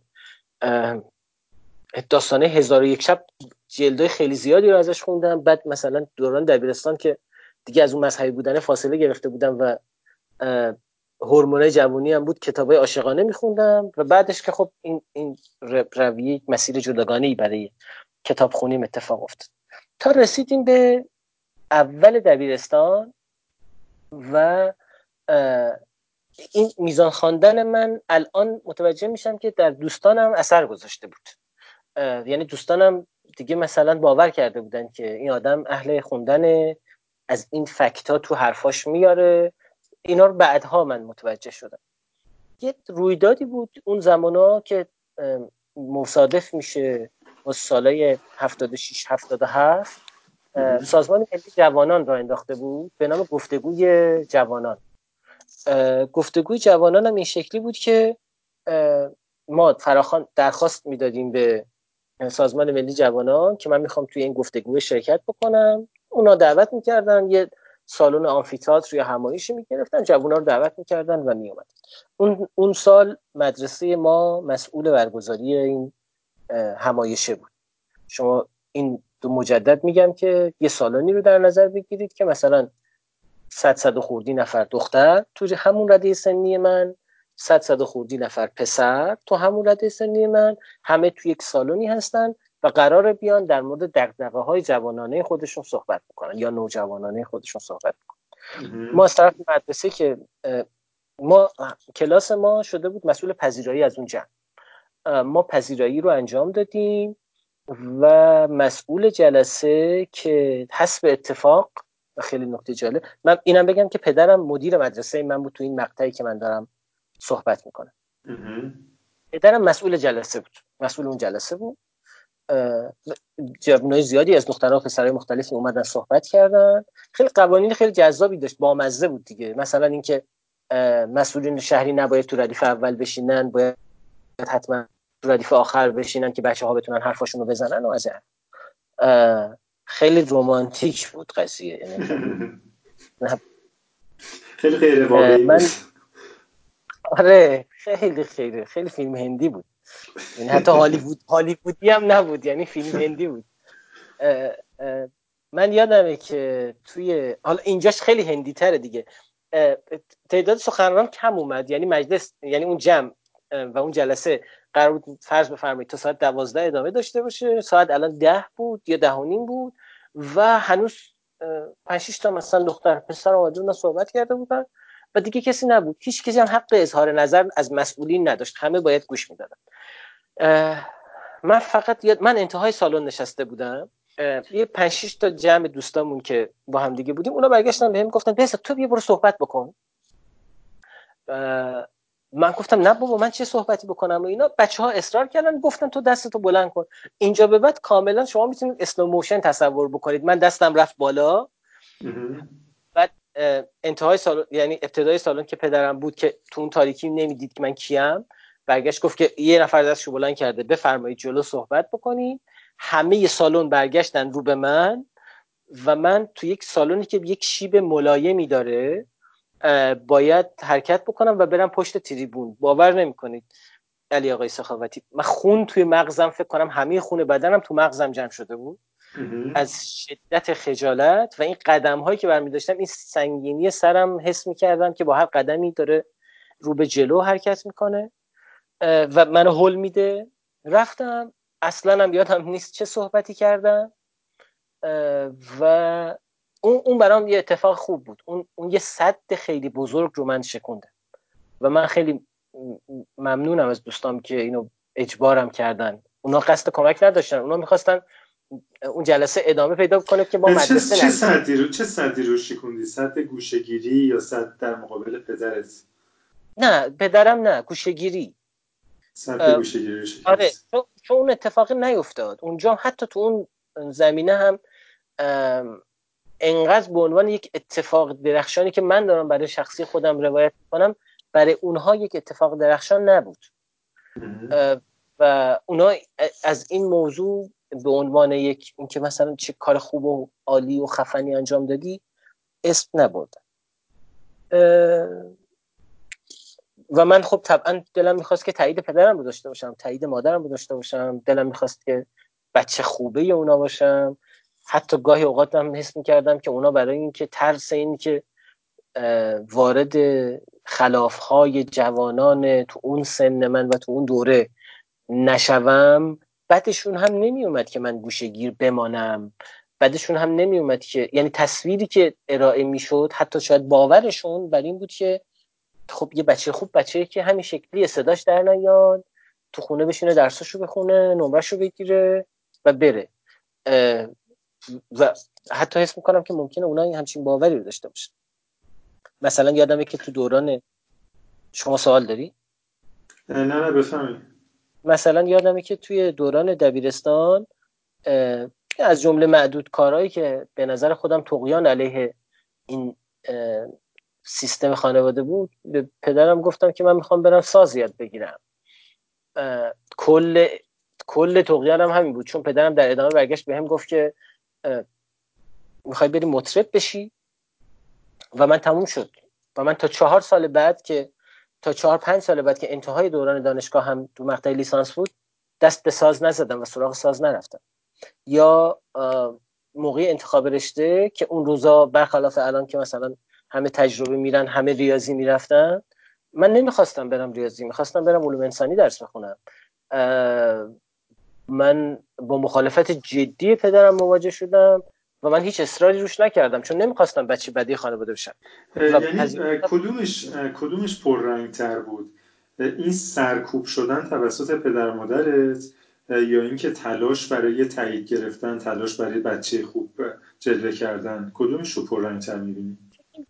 داستانه هزار و یک شب جلدای خیلی زیادی رو ازش خوندم. بعد مثلا دوران دبیرستان که دیگه از اون مذهبی بودن فاصله گرفته بودم و هورمون جوانی هم بود کتابای عاشقانه میخوندم. و بعدش که خب این این رویه مسیر جداگانه برای کتاب خونیم اتفاق افتاد. تا رسیدیم به اول دبیرستان و این میزان خواندن من الان متوجه میشم که در دوستانم اثر گذاشته بود. یعنی دوستانم دیگه مثلا باور کرده بودن که این آدم اهل خوندن از این فکتا تو حرفاش میاره. اینا رو بعدها من متوجه شدم. یه رویدادی بود اون زمان که مصادف میشه. با سالای 76 77 سازمان ملی جوانان را انداخته بود به نام گفتگوی جوانان. گفتگوی جوانان هم این شکلی بود که ما فراخان درخواست می‌دادیم به سازمان ملی جوانان که من می‌خوام توی این گفتگو شرکت بکنم. اونا دعوت می‌کردن یه سالن آمفیتاتر یا همایشی می‌گرفتن جوونا رو دعوت می‌کردن و میومد اون, اون سال مدرسه ما مسئول برگزاری این همایشه بود. شما این دو مجدد میگم که یه سالانی رو در نظر بگیرید که مثلا صد صد خوردی نفر دختر تو همون رده سنی من صد صد خوردی نفر پسر تو همون رده سنی من. همه تو یک سالونی هستن و قرار بیان در مورد دقدقه های جوانانه خودشون صحبت بکنن یا نوجوانانه خودشون صحبت بکنن. ما از طرف مدرسه که ما کلاس ما شده بود مسئول پذیرایی از اون جمع. ما پذیرایی رو انجام دادیم و مسئول جلسه که حسب اتفاق و خیلی نکته جالب من اینم بگم که پدرم مدیر مدرسه من بود تو این مقطعی که من دارم صحبت می‌کنم. پدرم مسئول جلسه بود مسئول اون جلسه بود. جوانای زیادی از دخترها و پسرهای مختلفی اومدن صحبت کردن. خیلی قوانین خیلی جذابی داشت با مزه بود دیگه. مثلا اینکه مسئولین شهری نباید تو ردیف اول بشینن باید حتما ردیف آخر بشینن که بچه ها بتونن حرفاشون رو بزنن و از خیلی رومانتیک بود قضیه. یعنی خیلی خیلی من آره خیلی خیلی خیلی فیلم هندی بود. یعنی حتی هالیوود هالیوودی هم نبود یعنی فیلم هندی بود. من یادمه که توی حالا اینجاش خیلی هندی تره دیگه تعداد سخنران کم اومد. یعنی مجلس یعنی اون جمع و اون جلسه قرار بود فرض بفرمایید تا ساعت دوازده ادامه داشته باشه ساعت الان ده بود یا ده و نیم بود و هنوز پنج تا مثلا دختر پسر آمده صحبت کرده بودن و دیگه کسی نبود. هیچ کسی هم حق اظهار نظر از مسئولین نداشت. همه باید گوش می‌دادن. من فقط یاد من انتهای سالن نشسته بودم. یه پنج تا جمع دوستامون که با هم دیگه بودیم اونا برگشتن بهم گفتن پس تو بیا برو صحبت بکن. من گفتم نه بابا من چه صحبتی بکنم و اینا. بچه ها اصرار کردن گفتن تو دستتو بلند کن. اینجا به بعد کاملا شما می‌تونید slow motion تصور بکنید. من دستم رفت بالا. بعد انتهای سالن یعنی ابتدای سالن که پدرم بود که تو اون تاریکی نمی‌دید که من کیم. برگشت گفت که یه نفر دستشو بلند کرده. بفرمایید جلو صحبت بکنید همه سالن برگشتن رو به من و من تو یک سالنی که یک شیب ملایمی داره باید حرکت بکنم و برم پشت تریبون. باور نمی‌کنید علی آقای سخاوتی. من خون توی مغزم فکر کنم همه خون بدنم تو مغزم جمع شده بود. از شدت خجالت و این قدم هایی که برمی داشتم این سنگینی سرم حس می‌کردم که با هر قدمی داره رو به جلو حرکت می‌کنه. و منو هل میده. رفتم. اصلا هم یادم نیست چه صحبتی کردم. و اون اون برام یه اتفاق خوب بود. اون, اون یه صد خیلی بزرگ رو من شکونده و من خیلی ممنونم از دوستام که اینو اجبارم کردن. اونا قصد کمک نداشتن. اونا می‌خواستن اون جلسه ادامه پیدا کنه که با مدرسه چه صدی رو چه صدی رو شکوندی؟ صد گوشگیری یا صد در مقابل پدرت نه پدرم نه گوشگیری صد گوشگیری آره چون اون اتفاق نیفتاد. اونجا حتی تو اون زمینه هم انقدر به عنوان یک اتفاق درخشانی که من دارم برای شخصی خودم روایت کنم برای اونها یک اتفاق درخشان نبود. و اونا از این موضوع به عنوان یک اینکه مثلا چه کار خوب و عالی و خفنی انجام دادی اسم نبردن و من خب طبعا دلم می‌خواست که تایید پدرم رو داشته باشم تایید مادرم رو داشته باشم دلم می‌خواست که بچه خوبه اونا باشم. حتی گاهی اوقات هم حس می‌کردم که اونا برای اینکه ترس این که وارد خلافهای جوانان تو اون سن من و تو اون دوره نشوم بعدشون هم نمیومد که من گوشگیر بمانم. بعدشون هم نمیومد که یعنی تصویری که ارائه می‌شد حتی شاید باورشون بر این بود که خب یه بچه خوب بچه که همین شکلی صداش در نیاد تو خونه بشینه درساشو بخونه نمرهشو بگیره و بره. و حتی حس می‌کنم که ممکنه اونا همچین باوری رو داشته باشن. مثلا یادمه که تو دوران شما سوال داری؟ نه نه بفهمید مثلا یادمه که توی دوران دبیرستان از جمله معدود کارهایی که به نظر خودم تقیان علیه این سیستم خانواده بود به پدرم گفتم که من می‌خوام برم ساز یاد بگیرم. کل کل تقیانم همین بود چون پدرم در ادامه برگشت به هم گفت که می‌خوای بری مطرب بشی؟ و من تموم شد. و من تا چهار سال بعد که تا چهار پنج سال بعد که انتهای دوران دانشگاه هم تو مقطع لیسانس بود دست به ساز نزدم و سراغ ساز نرفتم. یا موقع انتخاب رشته که اون روزا برخلاف الان که مثلا همه تجربه میرن همه ریاضی می‌رفتن من نمی‌خواستم برم ریاضی می‌خواستم برم علوم انسانی درس بخونم. من با مخالفت جدی پدرم مواجه شدم و من هیچ اصراری روش نکردم چون نمی‌خواستم بچه بدی خانواده بشم. یعنی کدومش کدومش پررنگ تر بود این سرکوب شدن توسط پدر مادرت یا اینکه تلاش برای تایید گرفتن تلاش برای بچه خوب جلوه کردن کدومش رو پررنگ تر می‌بینی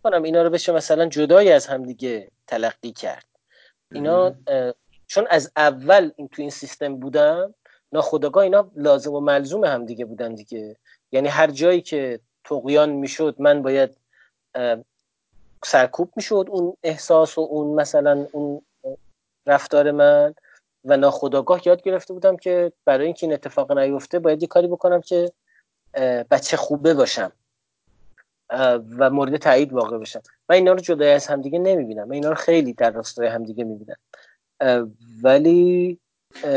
کنم اینا رو بشه مثلا جدایی از همدیگه تلقی کرد. اینا چون از اول این تو این سیستم بودم ناخداگاه اینا لازم و ملزوم هم دیگه بودن دیگه. یعنی هر جایی که تقیان می‌شد من باید سرکوب می‌شد اون احساس و اون مثلا اون رفتار من و ناخداگاه یاد گرفته بودم که برای اینکه این اتفاق نیفته باید یه کاری بکنم که بچه خوبه باشم و مورد تایید واقع بشم. من اینا رو جدای از همدیگه نمی‌بینم. من اینا رو خیلی در راستای همدیگه می‌بینم. ولی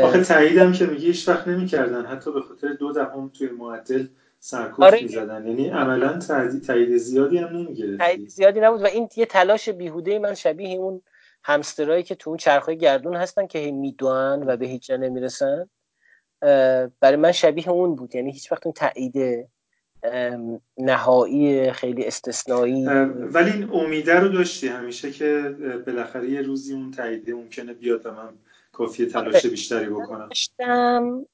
آخه تاییدم که میگی هیچ وقت نمی‌کردن. حتی به خاطر دو دهم توی معدل سرکوب آره. می‌زدن. یعنی عملا تایید زیادی هم نمی‌گرفتی. تایید زیادی نبود و این یه تلاش بیهوده من شبیه اون همسترایی که تو اون چرخهای گردون هستن که هی میدوان و به هیچ جا نمی‌رسن. برای من شبیه اون بود. یعنی هیچ وقت اون تایید نهایی خیلی استثنایی. ولی این امیده رو داشتی همیشه که بالاخره یه روزی اون تاییده ممکنه بیاد و من کافیه تلاش آره. بیشتری بکنم. داشتم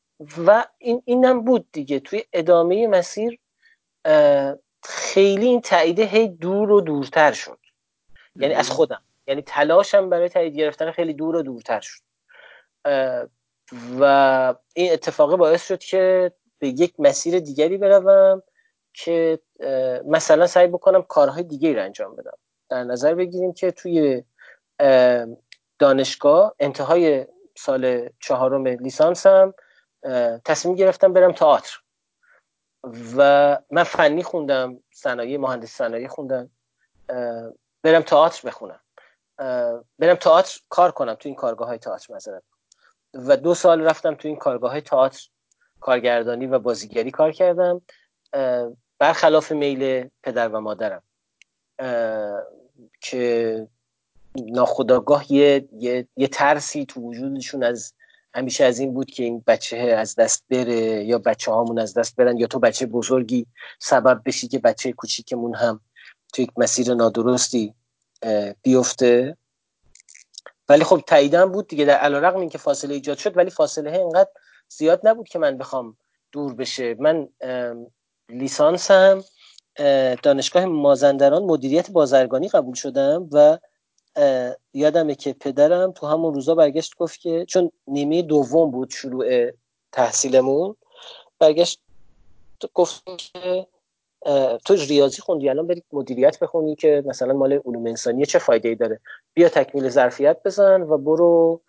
و این اینم بود دیگه. توی ادامه مسیر خیلی این تاییده هی دور و دورتر شد. یعنی از خودم. یعنی تلاشم برای تایید گرفتن خیلی دور و دورتر شد. و این اتفاق باعث شد که به یک مسیر دیگری بروم که مثلا سعی بکنم کارهای دیگه رو انجام بدم. در نظر بگیریم که توی دانشگاه انتهای سال چهارم لیسانسم تصمیم گرفتم برم تئاتر. و من فنی خوندم صنایع مهندس صنایع خوندم برم تئاتر بخونم. برم تئاتر کار کنم تو این کارگاه های تئاتر مذارم و دو سال رفتم تو این کارگاه های تئاتر. کارگردانی و بازیگری کار کردم. برخلاف میل پدر و مادرم. که ناخداگاه یه،, یه،, یه ترسی تو وجودشون از همیشه از این بود که این بچه از دست بره یا بچه هامون از دست برن یا تو بچه بزرگی سبب بشی که بچه کوچیکمون هم تو یک مسیر نادرستی بیفته. ولی خب تاییدم بود دیگه در علیرغم اینکه فاصله ایجاد شد ولی فاصله اینقدر زیاد نبود که من بخوام دور بشه. من لیسانسم دانشگاه مازندران مدیریت بازرگانی قبول شدم و یادمه که پدرم تو همون روزا برگشت گفت که چون نیمه دوم بود شروع تحصیلمون برگشت گفت که تو ریاضی خوندی الان برید مدیریت بخونی که مثلا مال علوم انسانی چه فایده ای داره؟ بیا تکمیل ظرفیت بزن و برو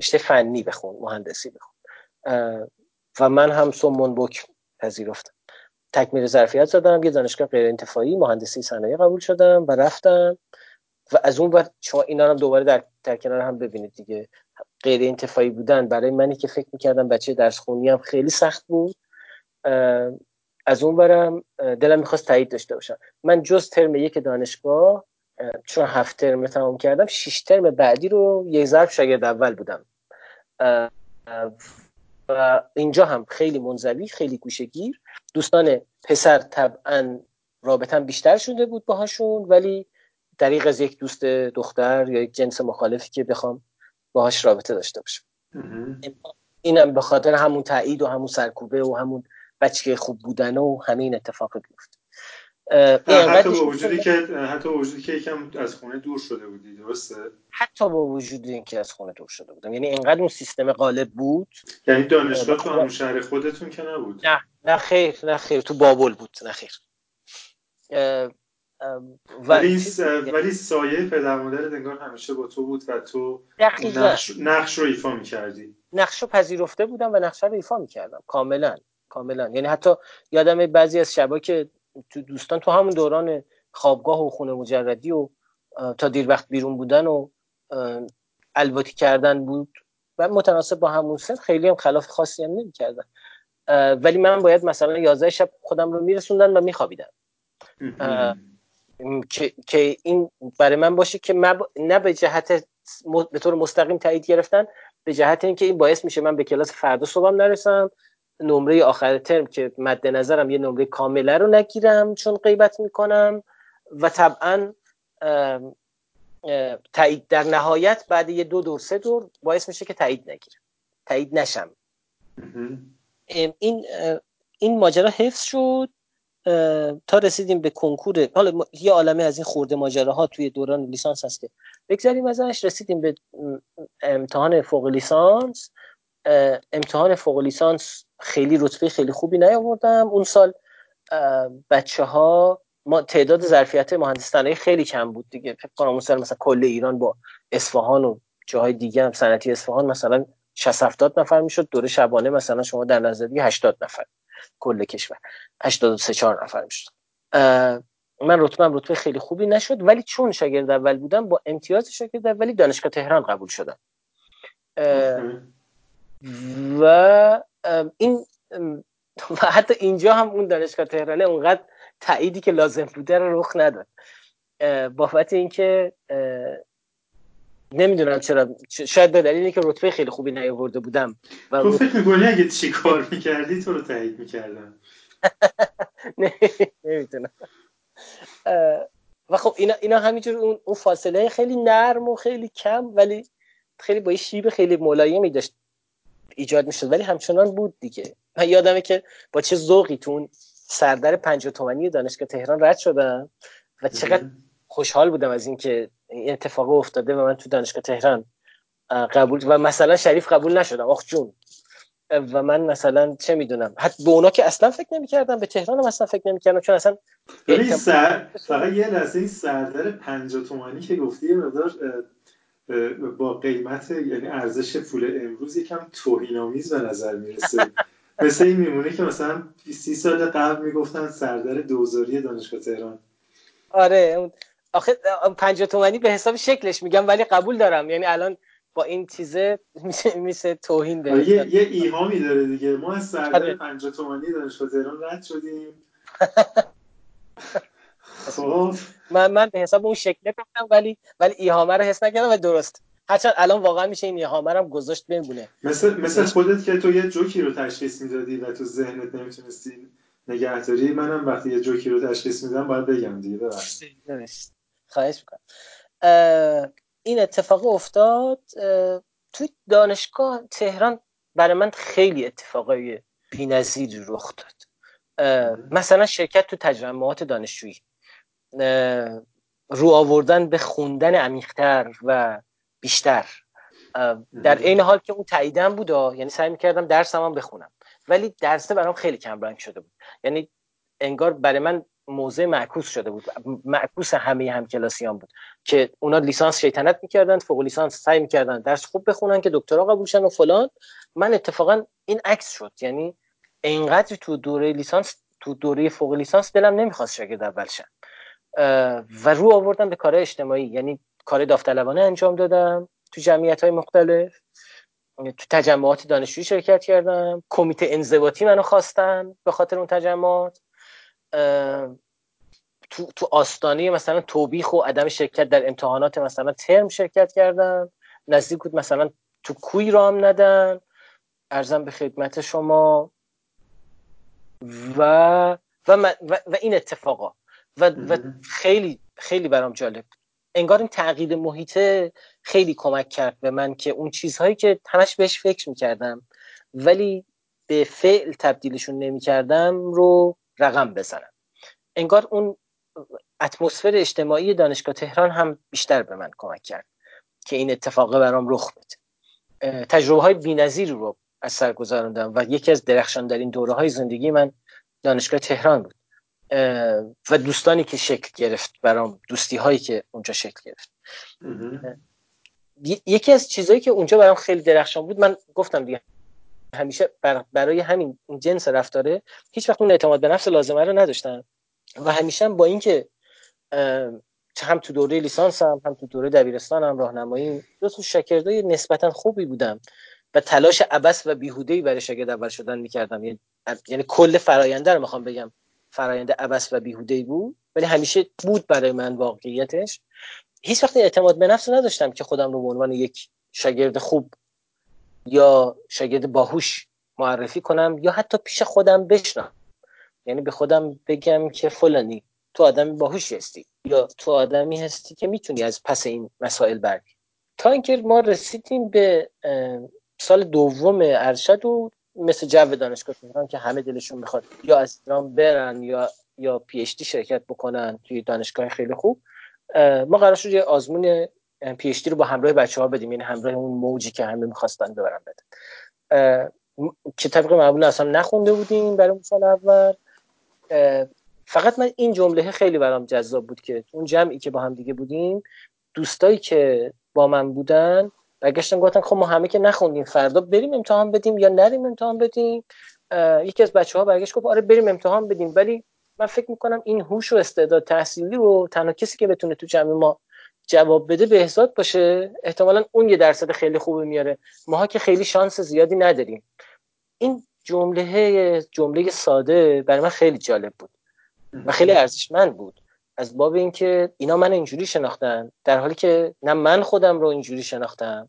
رشته فنی بخون مهندسی بخون. و من هم سومون بک پذیرفتم. تکمیل ظرفیت زدم یه دانشگاه غیر انتفاعی مهندسی صنایع قبول شدم و رفتم. و از اون وقت شما اینا هم دوباره در, در کنار هم ببینید دیگه. غیر انتفاعی بودن برای منی که فکر می‌کردم بچه درس خونی هم خیلی سخت بود. از اون برم دلم می‌خواست تایید داشته باشم. من جز ترم یک دانشگاه چون هفت ترم تمام کردم شش ترم بعدی رو یک ضرب شاگرد اول بودم. و اینجا هم خیلی منزوی خیلی گوشگیر دوستان پسر طبعا رابطم بیشتر شده بود باهاشون ولی دریق از یک دوست دختر یا یک جنس مخالفی که بخوام باهاش رابطه داشته باشم. اینم به خاطر همون تایید و همون سرکوبه و همون بچه خوب بودن و همین اتفاق بیفت حتی با وجودی که حتی با وجودی که یکم از خونه دور شده بودی درسته؟ حتی با وجود اینکه از خونه دور شده بودم. یعنی اینقدر اون سیستم غالب بود. یعنی دانشگاه تو همون شهر خودتون که نبود؟ نه نه خیر نه خیر. تو بابل بود نه خیر. ولی ولی سایه پدر مادر انگار همیشه با تو بود و تو نقش, نقش رو ایفا می‌کردی. نقش رو پذیرفته بودم و نقش رو ایفا می‌کردم. کاملا. کاملا. یعنی حتی یادم بعضی از شبا که تو دوستان تو همون دوران خوابگاه و خونه مجردی و تا دیر وقت بیرون بودن و الواتی کردن بود و متناسب با همون سن خیلی هم خلاف خاصی هم نمی کردن ولی من باید مثلا 11 شب خودم رو میرسوندن و میخوابیدم که،, که این برای من باشه که نه به جهت به طور مستقیم تایید گرفتن به جهت اینکه این باعث میشه من به کلاس فردا صبحم نرسم نمره آخر ترم که مد نظرم یه نمره کامله رو نگیرم چون غیبت می‌کنم و طبعا تایید در نهایت بعد یه دو دور سه دور باعث میشه که تایید نگیرم. تایید نشم. این این ماجرا حفظ شد. تا رسیدیم به کنکور حالا یه عالمه از این خورده ماجراها توی دوران لیسانس هست که بگذاریم ازش. رسیدیم به امتحان فوق لیسانس. امتحان فوق لیسانس خیلی رتبه خیلی خوبی نیاوردم. اون سال بچه ها ما تعداد ظرفیت مهندس خیلی کم بود دیگه. فکر کنم اون سال مثلا کل ایران با اصفهان و جاهای دیگه هم صنعتی اصفهان مثلا 60 70 نفر می‌شد. دوره شبانه مثلا شما در نظر 80 نفر. کل کشور. 83 4 نفر می‌شد. من رتبه رتبه خیلی خوبی نشد ولی چون شاگرد اول بودم با امتیاز شاگرد اولی دانشگاه تهران قبول شدم. و این و حتی اینجا هم اون دانشگاه تهرانه اونقدر تاییدی که لازم بوده رو رخ نداد. بابت اینکه نمی‌دونم چرا شاید به دلیلی که رتبه خیلی خوبی نیاورده بودم و تو فکر می‌کنی اگه چی کار می‌کردی تو رو تایید می‌کردم. نمی‌تونم. و خب اینا, اینا همینجور اون, اون فاصله خیلی نرم و خیلی کم ولی خیلی با شیب خیلی ملایمی داشت ایجاد می‌شد. ولی همچنان بود دیگه. من یادمه که با چه ذوقی تو سردر پنج تومنی دانشگاه تهران رد شدم و چقدر خوشحال بودم از اینکه این اتفاق افتاده و من تو دانشگاه تهران قبول و مثلا شریف قبول نشدم آخ جون. و من مثلا چه می‌دونم حتی به اونا که اصلا فکر نمی‌کردم به تهران هم اصلا فکر نمی‌کردم چون اصلا سر... فقط یه لحظه این سردر 50 تومانی که گفتی یه مقدار با قیمت یعنی ارزش پول امروز یکم توهینآمیز به نظر می‌رسه. مثل این میمونه که مثلا سی سال قبل می‌گفتن سردر دوزاری دانشگاه تهران. آره آخه 50 تومانی به حساب شکلش میگم ولی قبول دارم. یعنی الان با این چیزه میشه میشه توهین به آره، یه, یه ایهامی داره دیگه. ما از سردر 50 آره. تومانی دانشگاه تهران رد شدیم. خب. من من به حساب اون شکل گفتم ولی ولی ایهامه رو حس نکردم و درست. هرچند الان واقعا میشه این ایهامه رو گذاشت بمونه. مثل مثل خودت که تو یه جوکی رو تشخیص می‌دادی و تو ذهنت نمی‌تونستی نگهداری منم وقتی یه جوکی رو تشخیص میدم باید بگم دیگه ببخشید. خواهش می‌کنم. این اتفاق افتاد توی دانشگاه تهران برای من خیلی اتفاقای بی‌نظیری رخ داد. مثلا شرکت تو تجمعات دانشجویی رو آوردن به خوندن عمیقتر و بیشتر. در این حال که اون تاییدم بود یعنی سعی می‌کردم درسم هم بخونم. ولی درسه برام خیلی کم رنگ شده بود. یعنی انگار برای من موضع معکوس شده بود. معکوس همه همکلاسیان بود که اونا لیسانس شیطنت می‌کردن فوق لیسانس سعی می‌کردن درس خوب بخونن که دکترا قبولشن و فلان. من اتفاقا این عکس شد. یعنی اینقدر تو دوره لیسانس تو دوره فوق لیسانس دلم نمی‌خواست شاگرد اول شم. و رو آوردم به کار اجتماعی. یعنی کار داوطلبانه انجام دادم تو جمعیت های مختلف تو تجمعات دانشجویی شرکت کردم کمیته انضباطی منو خواستن به خاطر اون تجمعات. تو, تو آستانه مثلا توبیخ و عدم شرکت در امتحانات مثلا ترم شرکت کردم نزدیک بود مثلا تو کوی رام ندن. ارزم به خدمت شما. و و, و, و این اتفاقا. و, و خیلی خیلی برام جالب انگار این تغییر محیطه خیلی کمک کرد به من که اون چیزهایی که همش بهش فکر می‌کردم ولی به فعل تبدیلشون نمی‌کردم رو رقم بزنم انگار اون اتمسفر اجتماعی دانشگاه تهران هم بیشتر به من کمک کرد که این اتفاق برام رخ بده. تجربه های بینظیر رو از سر گذاراندم و یکی از درخشان در این دوره های زندگی من دانشگاه تهران بود. و دوستانی که شکل گرفت برام دوستی هایی که اونجا شکل گرفت. یکی از چیزهایی که اونجا برام خیلی درخشان بود من گفتم دیگه همیشه برای همین جنس رفتاره هیچ وقت اون اعتماد به نفس لازمه رو نداشتم و همیشه با اینکه هم تو دوره لیسانس هم هم تو دوره دبیرستان هم راهنمایی تو شاگردای نسبتا خوبی بودم. و تلاش عبس و بیهوده‌ای برای شاگرد اول شدن می‌کردم. یعنی, یعنی کل فراینده رو می‌خوام بگم. فرایند عبس و بیهوده‌ای بود ولی همیشه بود برای من واقعیتش. هیچ وقت اعتماد به نفس نداشتم که خودم رو به عنوان یک شاگرد خوب یا شاگرد باهوش معرفی کنم یا حتی پیش خودم بشنم. یعنی به خودم بگم که فلانی تو آدمی باهوشی هستی یا تو آدمی هستی که می‌تونی از پس این مسائل برگی. تا اینکه ما رسیدیم به سال دوم ارشد و مثل جو دانشگاه تهران که همه دلشون می‌خواد یا از ایران برن یا یا پی شرکت بکنن توی دانشگاه خیلی خوب ما قرار شد یه آزمون پی رو با همراه بچه ها بدیم. یعنی همراه اون موجی که همه می‌خواستن ببرن بدن که طبق معمول اصلا نخونده بودیم برای سال اول. فقط من این جمله خیلی برام جذاب بود که اون جمعی که با هم دیگه بودیم دوستایی که با من بودن برگشتن گفتن خب ما همه که نخوندیم فردا بریم امتحان بدیم یا نریم امتحان بدیم. یکی از بچه ها برگشت گفت آره بریم امتحان بدیم. ولی من فکر می‌کنم این هوش و استعداد تحصیلی رو تنها کسی که بتونه تو جمع ما جواب بده بهزاد باشه. احتمالا اون یه درصد خیلی خوبی میاره. ماها که خیلی شانس زیادی نداریم. این جمله جمله ساده برای من خیلی جالب بود و خیلی ارزشمند بود. از باب اینکه اینا من اینجوری شناختن در حالی که نه من خودم رو اینجوری شناختم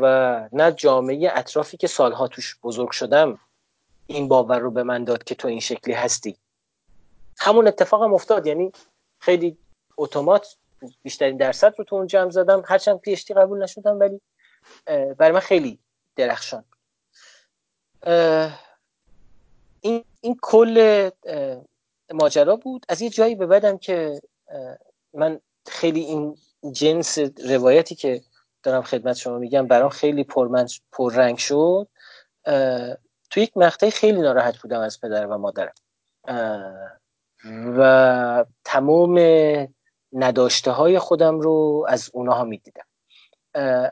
و نه جامعه اطرافی که سالها توش بزرگ شدم این باور رو به من داد که تو این شکلی هستی. همون اتفاق هم افتاد. یعنی خیلی اتومات بیشترین درصد رو تو اون جمع زدم. هرچند پیشتی قبول نشدم ولی برای من خیلی درخشان. این, این کل ماجرا بود. از یه جایی به بعدم که من خیلی این جنس روایتی که دارم خدمت شما میگم برام خیلی پررنگ شد. تو یک مقطعی خیلی ناراحت بودم از پدر و مادرم. و تمام نداشته های خودم رو از اونها می‌دیدم.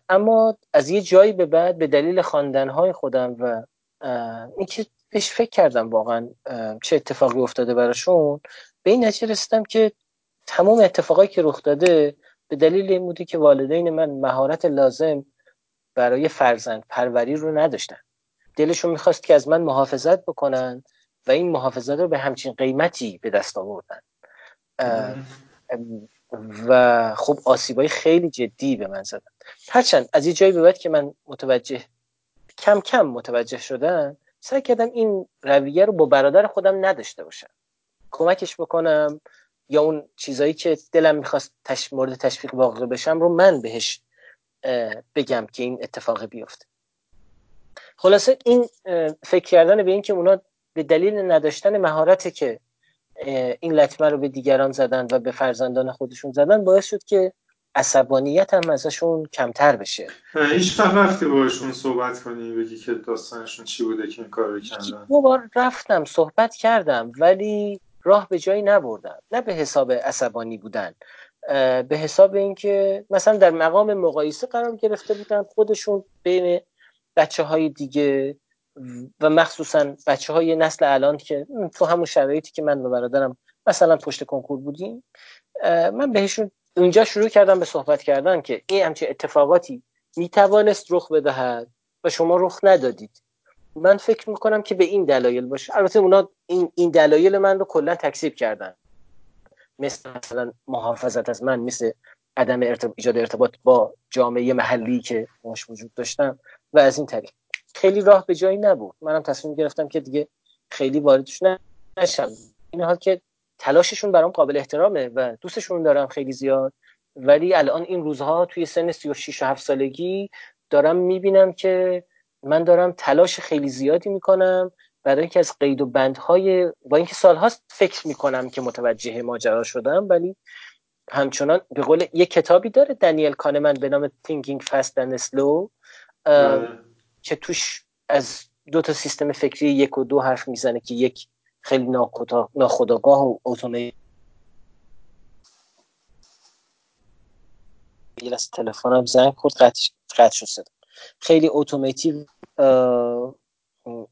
اما از یه جایی به بعد به دلیل خواندن های خودم و اینکه بهش فکر کردم واقعا چه اتفاقی افتاده براشون به این نتیجه رسیدم که تمام اتفاقایی که رخ داده به دلیل این بوده که والدین من مهارت لازم برای فرزند پروری رو نداشتن. دلشون می‌خواست که از من محافظت بکنن و این محافظت رو به همچین قیمتی به دست آوردن. و خب آسیبای خیلی جدی به من زدن. هرچند از یه جایی به بعد که من متوجه کم کم متوجه شدم سعی کردم این رویه رو با برادر خودم نداشته باشم. کمکش بکنم یا اون چیزایی که دلم می‌خواست تش... مورد تشویق واقع بشم رو من بهش بگم که این اتفاق بیفته. خلاصه این فکر کردن به این که اونا به دلیل نداشتن مهارتی که این لطمه رو به دیگران زدن و به فرزندان خودشون زدن باعث شد که عصبانیت هم ازشون کمتر بشه. هیچ رفتی باشون صحبت کنی بگی که داستانشون چی بوده که این کار رو کردن؟ بار رفتم صحبت کردم ولی راه به جایی نبردم. نه به حساب عصبانی بودن به حساب اینکه مثلا در مقام مقایسه قرار گرفته بودن خودشون بین بچه های دیگه و مخصوصا بچه های نسل الان که تو همون شرایطی که من و برادرم مثلا پشت کنکور بودیم من بهشون اونجا شروع کردم به صحبت کردن که این همچه اتفاقاتی می‌توانست رخ بدهد و شما رخ ندادید. من فکر می‌کنم که به این دلایل باشه. البته اونا این, این دلایل من رو کلا تکسیب کردن. مثل مثلا محافظت از من مثل عدم ایجاد ارتباط با جامعه محلی که باش وجود داشتم و از این طریق. خیلی راه به جایی نبود. منم تصمیم گرفتم که دیگه خیلی واردش نشم. این حال که تلاششون برام قابل احترامه و دوستشون دارم خیلی زیاد. ولی الان این روزها توی سن 36 و 7 سالگی دارم می‌بینم که من دارم تلاش خیلی زیادی می‌کنم برای اینکه از قید و بندهای با اینکه سالهاست فکر می‌کنم که متوجه ماجرا شدم ولی همچنان به قول یه کتابی داره دنیل کانمن به نام Thinking Fast and Slow. که توش از دو تا سیستم فکری یک و دو حرف می‌زنه که یک خیلی ناخداگاه و اتومه یه از تلفنم زنگ خورد قطع شد خیلی اتوماتیو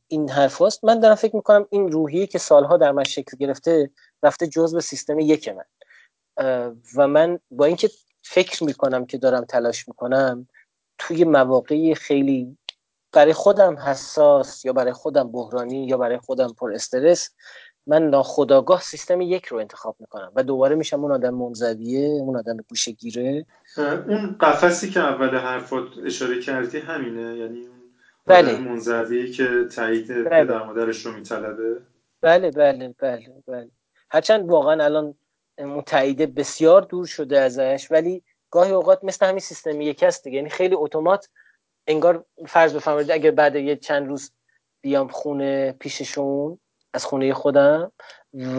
این حرف هست. من دارم فکر می‌کنم این روحیه که سالها در من شکل گرفته رفته جز به سیستم یک من. و من با اینکه فکر می‌کنم که دارم تلاش می‌کنم توی مواقعی خیلی برای خودم حساس یا برای خودم بحرانی یا برای خودم پر استرس من ناخداگاه سیستم یک رو انتخاب می‌کنم و دوباره میشم اون آدم منزویه اون آدم گوشه اون قفسی که اول حرفات اشاره کردی همینه؟ یعنی اون بله. منزوی که تایید بله. پدر مادرش رو میطلبه؟ بله بله بله بله. هرچند واقعا الان تایید بسیار دور شده ازش ولی گاهی اوقات مثل همین سیستم یک هست دیگه. یعنی خیلی اتومات انگار فرض بفرمایید اگر بعد یه چند روز بیام خونه پیششون از خونه خودم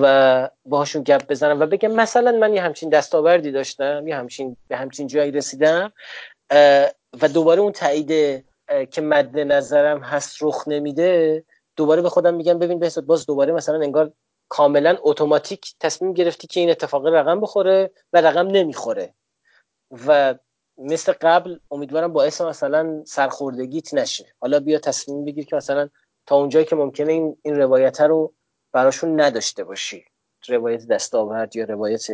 و باهاشون گپ بزنم و بگم مثلا من یه همچین دستاوردی داشتم یه همچین به همچین جایی رسیدم و دوباره اون تایید که مد نظرم هست رخ نمیده دوباره به خودم میگم ببین بهت باز دوباره مثلا انگار کاملا اتوماتیک تصمیم گرفتی که این اتفاق رقم بخوره و رقم نمی‌خوره. و مثل قبل امیدوارم باعث مثلا سرخوردگیت نشه. حالا بیا تصمیم بگیر که مثلا تا اونجایی که ممکنه این, این روایت رو براشون نداشته باشی. روایت دستاورد یا روایت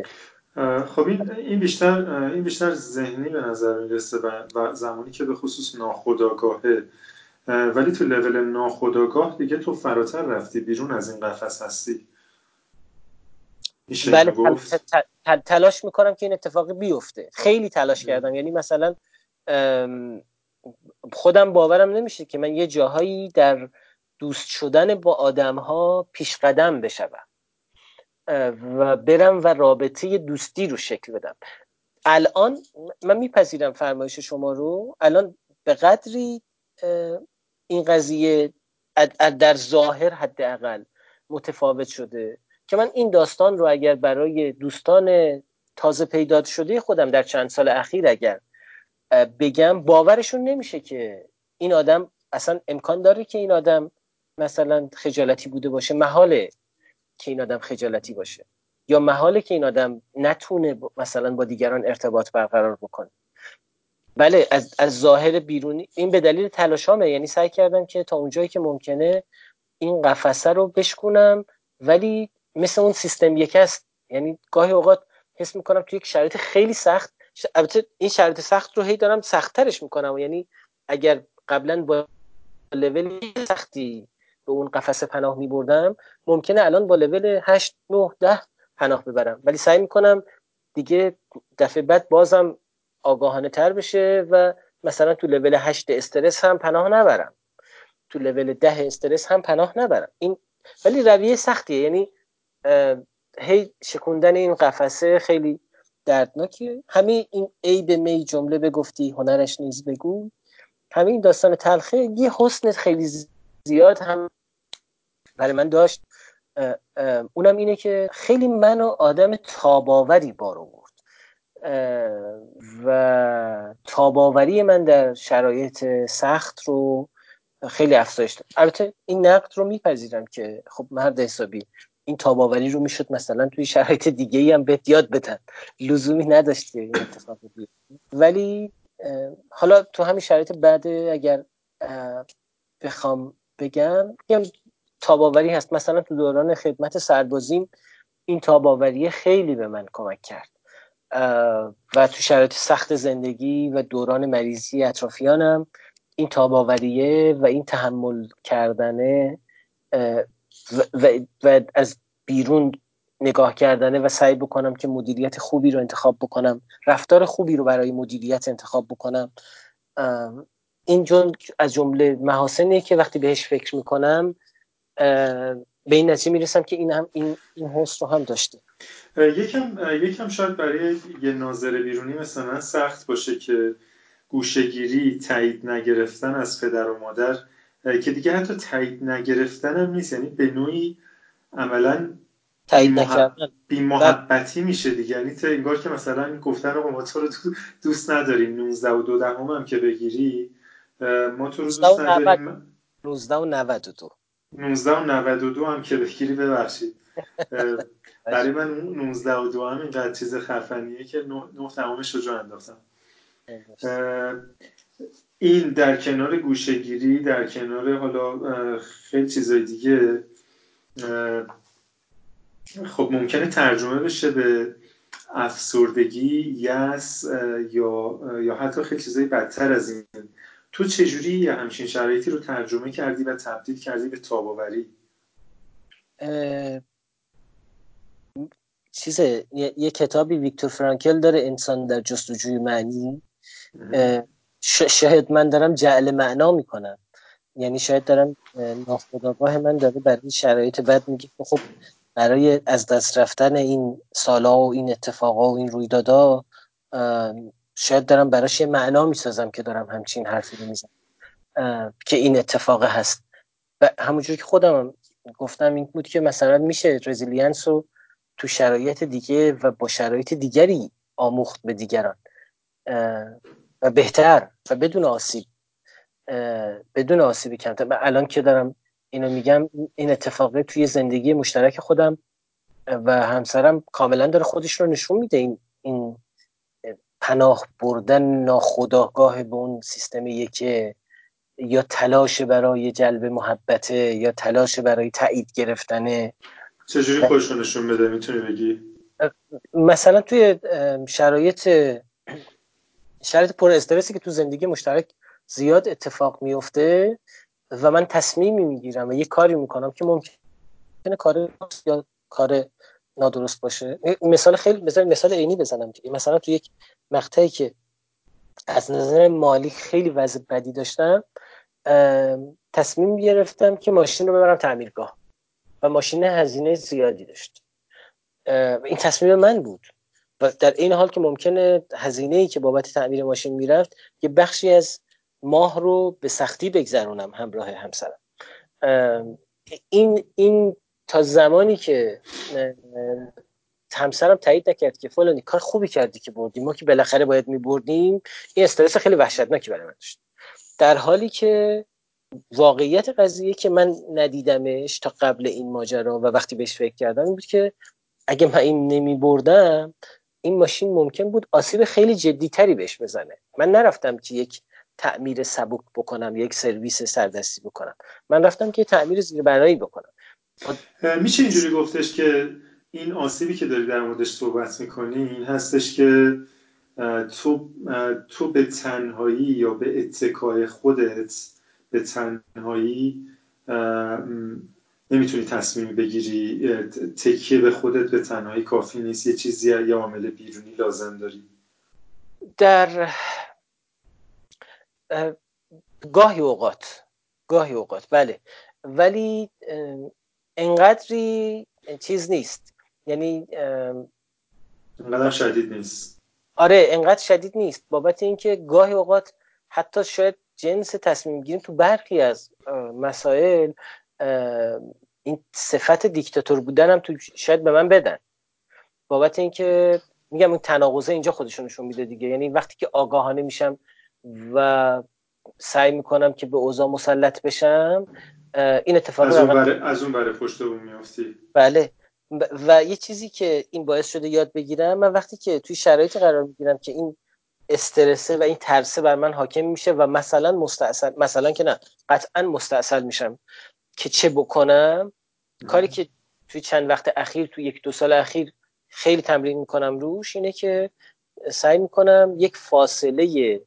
خب این بیشتر این بیشتر ذهنی به نظر می‌رسه و زمانی که به خصوص ناخودآگاهه. ولی تو لول ناخودآگاه دیگه تو فراتر رفتی بیرون از این قفس هستی. بله تلاش می‌کنم که این اتفاق بیفته. خیلی تلاش کردم. یعنی مثلا خودم باورم نمیشه که من یه جاهایی در دوست شدن با آدم ها پیش قدم بشوم. و برم و رابطه دوستی رو شکل بدم. الان من میپذیرم فرمایش شما رو. الان به قدری این قضیه در ظاهر حداقل متفاوت شده. که من این داستان رو اگر برای دوستان تازه پیدا شده خودم در چند سال اخیر اگر بگم باورشون نمیشه که این آدم اصلا امکان داره که این آدم مثلا خجالتی بوده باشه محاله که این آدم خجالتی باشه یا محاله که این آدم نتونه مثلا با دیگران ارتباط برقرار بکنه. بله از, از ظاهر بیرونی این به دلیل تلاشامه یعنی سعی کردم که تا اونجایی که ممکنه این قفسه رو بشکنم ولی مثل اون سیستم یک است. یعنی گاهی اوقات حس می‌کنم توی یک شرایط خیلی سخت. البته این شرایط سخت رو هی دارم سختترش می‌کنم. یعنی اگر قبلا با لول سختی به اون قفسه پناه میبردم ممکنه الان با لول 8 9 10 پناه ببرم. ولی سعی می‌کنم دیگه دفعه بعد بازم آگاهانه تر بشه و مثلا تو لول 8 استرس هم پناه نبرم. تو لول 10 استرس هم پناه نبرم. این ولی رویه سختیه. یعنی هی شکوندن این قفسه خیلی دردناکیه. همه این عیب می جمله بگفتی هنرش نیز بگو. همین داستان تلخه یه حسن خیلی زیاد هم برای من داشت. اونم اینه که خیلی منو آدم تاباوری بار آورد. و تاباوری من در شرایط سخت رو خیلی افزایش داد. البته این نقد رو میپذیرم که خب مرد حسابی این تاباوری رو می‌شد مثلا توی شرایط دیگه ای هم بهت یاد بدن. لزومی نداشت این اتفاق ولی حالا تو همین شرایط بعد اگر بخوام بگم تاباوری هست. مثلا تو دوران خدمت سربازیم این تاباوری خیلی به من کمک کرد. و تو شرایط سخت زندگی و دوران مریضی اطرافیانم این تاباوریه و این تحمل کردنه و, و, از بیرون نگاه کردنه و سعی بکنم که مدیریت خوبی رو انتخاب بکنم رفتار خوبی رو برای مدیریت انتخاب بکنم. این جون از جمله محاسنیه که وقتی بهش فکر می‌کنم به این نتیجه می‌رسم که این هم این, این حس رو هم داشته. یکم یکم شاید برای یه ناظر بیرونی مثلا سخت باشه که گوشگیری تایید نگرفتن از پدر و مادر که دیگه حتی تایید نگرفتن هم نیست. یعنی به نوعی عملا بی محبتی میشه دیگه. یعنی انگار که مثلا گفتن رو ما تو رو دوست نداریم 19 و دو دهم هم که بگیری ما تو رو دوست نداریم. 19 و 92 19 و 92 هم که بگیری ببخشید. برای من 19 و 2 هم اینقدر چیز خفنیه که 9 تمامش رو جا انداختم. این در کنار گوشگیری در کنار حالا خیلی چیزای دیگه خب ممکنه ترجمه بشه به افسردگی یس یا یا حتی خیلی چیزای بدتر از این. تو چجوری همچین شرایطی رو ترجمه کردی و تبدیل کردی به تاباوری؟ چیزه یه،, کتابی ویکتور فرانکل داره انسان در جستجوی معنی. شاید من دارم جعل معنا می‌کنم. یعنی شاید دارم ناخداگاه من داره برای شرایط بد میگه خب برای از دست رفتن این سالا و این اتفاقا و این رویدادا شاید دارم براش یه معنا می‌سازم که دارم همچین حرفی رو می‌زنم که این اتفاق هست. و همونجور که خودم گفتم این بود که مثلا میشه resilience رو تو شرایط دیگه و با شرایط دیگری آموخت به دیگران. و بهتر و بدون آسیب بدون آسیب کمتر. و الان که دارم اینو میگم این اتفاقه توی زندگی مشترک خودم و همسرم کاملا داره خودش رو نشون میده. این, این پناه بردن ناخداگاه به اون سیستم که یا تلاش برای جلب محبته یا تلاش برای تایید گرفتنه چجوری خودش نشون بده؟ می‌تونی بگی؟ مثلا توی شرایط شرایط پر استرسی که تو زندگی مشترک زیاد اتفاق میفته و من تصمیمی می‌گیرم و یه کاری می‌کنم که ممکنه کار یا کار نادرست باشه. مثال خیلی مثال مثال عینی بزنم. دیگه مثلا تو یک مقطعی که از نظر مالی خیلی وضع بدی داشتم تصمیم گرفتم که ماشین رو ببرم تعمیرگاه و ماشین هزینه زیادی داشت. این تصمیم من بود. و در این حال که ممکنه هزینه ای که بابت تعمیر ماشین می‌رفت یه بخشی از ماه رو به سختی بگذرونم همراه همسرم. این این تا زمانی که همسرم تایید نکرد که فلانی کار خوبی کردی که بردیم ما که بالاخره باید میبردیم این استرس خیلی وحشتناکی برای من داشت. در حالی که واقعیت قضیه که من ندیدمش تا قبل این ماجرا و وقتی بهش فکر کردم این بود که اگه من این نمی بردم این ماشین ممکن بود آسیب خیلی جدی تری بهش بزنه. من نرفتم که یک تعمیر سبک بکنم یک سرویس سردستی بکنم. من رفتم که تعمیر زیربنایی بکنم. میشه اینجوری گفتش که این آسیبی که داری در موردش صحبت می‌کنی این هستش که تو تو به تنهایی یا به اتکای خودت به تنهایی نمی‌تونی تصمیم بگیری تکیه به خودت به تنهایی کافی نیست یه چیزی یه عامل بیرونی لازم داری. در گاهی اوقات گاهی اوقات بله. ولی انقدری چیز نیست. یعنی انقدر شدید نیست. آره انقدر شدید نیست. بابت اینکه گاهی اوقات حتی شاید جنس تصمیم گیریم تو برخی از مسائل این صفت دیکتاتور بودن هم تو شاید به من بدن. بابت اینکه میگم اون تناقضه اینجا خودشونشون میده دیگه. یعنی وقتی که آگاهانه میشم و سعی می‌کنم که به اوضاع مسلط بشم این اتفاق از اون بره از اون بره پشت بوم میافتی. بله. و یه چیزی که این باعث شده یاد بگیرم من وقتی که توی شرایطی قرار می‌گیرم که این استرسه و این ترسه بر من حاکم میشه و مثلا مستاصل مثلا که نه قطعا مستاصل میشم. که چه بکنم؟ کاری که توی چند وقت اخیر توی یک دو سال اخیر خیلی تمرین می‌کنم روش اینه که سعی می‌کنم یک فاصله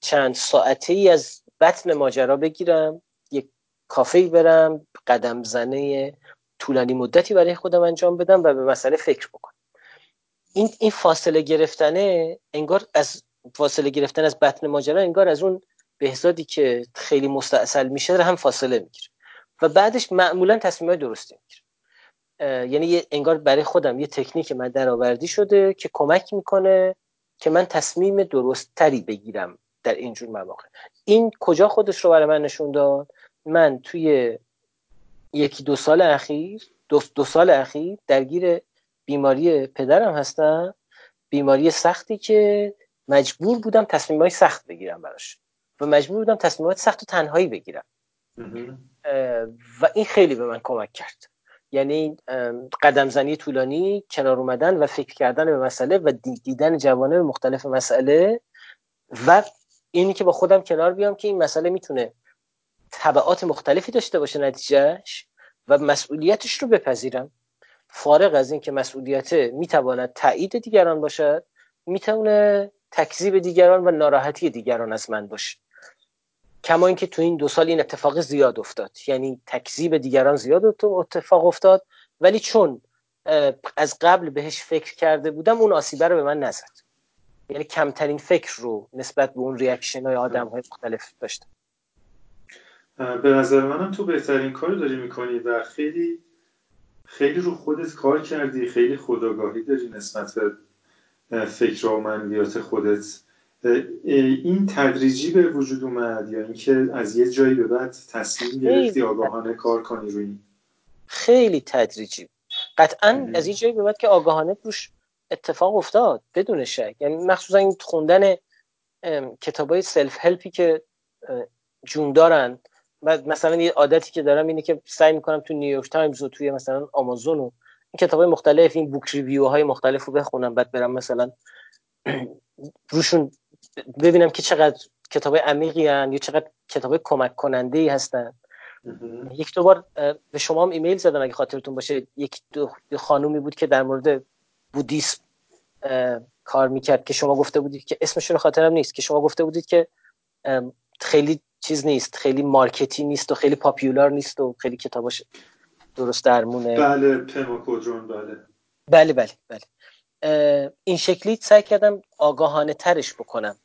چند ساعته ای از بطن ماجرا بگیرم یک کافه برم قدم زنه طولانی مدتی برای خودم انجام بدم و به مسئله فکر بکنم. این این فاصله گرفتنه انگار از فاصله گرفتن از بطن ماجرا انگار از اون بهزادی که خیلی مستاصل میشه هم فاصله می‌گیره. و بعدش معمولا تصمیم درستی می‌گیره یعنی انگار برای خودم یه تکنیک من درآوردی شده که کمک می‌کنه که من تصمیم درست تری بگیرم در اینجور مواقع. این کجا خودش رو برای من نشون داد؟ من توی یکی دو سال اخیر دو, دو سال اخیر درگیر بیماری پدرم هستم. بیماری سختی که مجبور بودم تصمیم های سخت بگیرم براش. و مجبور بودم تصمیمات سخت و تنهایی بگیرم. و این خیلی به من کمک کرد. یعنی قدم زنی طولانی کنار اومدن و فکر کردن به مسئله و دیدن جوانب مختلف مسئله و اینی که با خودم کنار بیام که این مسئله می‌تونه طبعات مختلفی داشته باشه نتیجهش و مسئولیتش رو بپذیرم. فارغ از اینکه مسئولیت می‌تواند تایید دیگران باشد می‌تونه تکذیب دیگران و ناراحتی دیگران از من باشه. کما اینکه تو این دو سال این اتفاق زیاد افتاد. یعنی تکذیب دیگران زیاد اتفاق افتاد ولی چون از قبل بهش فکر کرده بودم اون آسیبه رو به من نزد. یعنی کمترین فکر رو نسبت به اون ریاکشن های آدم های مختلف داشتم. به نظر منم تو بهترین کار داری می‌کنی و خیلی خیلی رو خودت کار کردی خیلی خداگاهی داری نسبت به فکر و منویات خودت. این تدریجی به وجود اومد یا اینکه از یه جایی به بعد تصمیم گرفتی آگاهانه کار کنی روی این؟ خیلی تدریجی. قطعا از یه جایی به بعد که آگاهانه روش اتفاق افتاد بدون شک. یعنی مخصوصا این خوندن کتاب های self-help ی که جون دارن. مثلا یه عادتی که دارم اینه که سعی می‌کنم تو نیویورک تایمز و توی مثلا آمازون و این کتاب های مختلف این book review های مختلف رو بخونم بعد برم مثلا روشون ببینم که چقدر کتاب عمیقی هستن یا چقدر کتاب کمک کننده ای هستن یک دو بار به شما هم ایمیل زدم اگه خاطرتون باشه. یک دو خانومی بود که در مورد بودیسم کار می‌کرد که شما گفته بودید که اسمش رو خاطرم نیست که شما گفته بودید که خیلی چیز نیست خیلی مارکتی نیست و خیلی پاپیولار نیست و خیلی کتاباش درست درمونه. بله پماکودرون بله. بله بله بله. این شکلی سعی کردم آگاهانه ترش بکنم.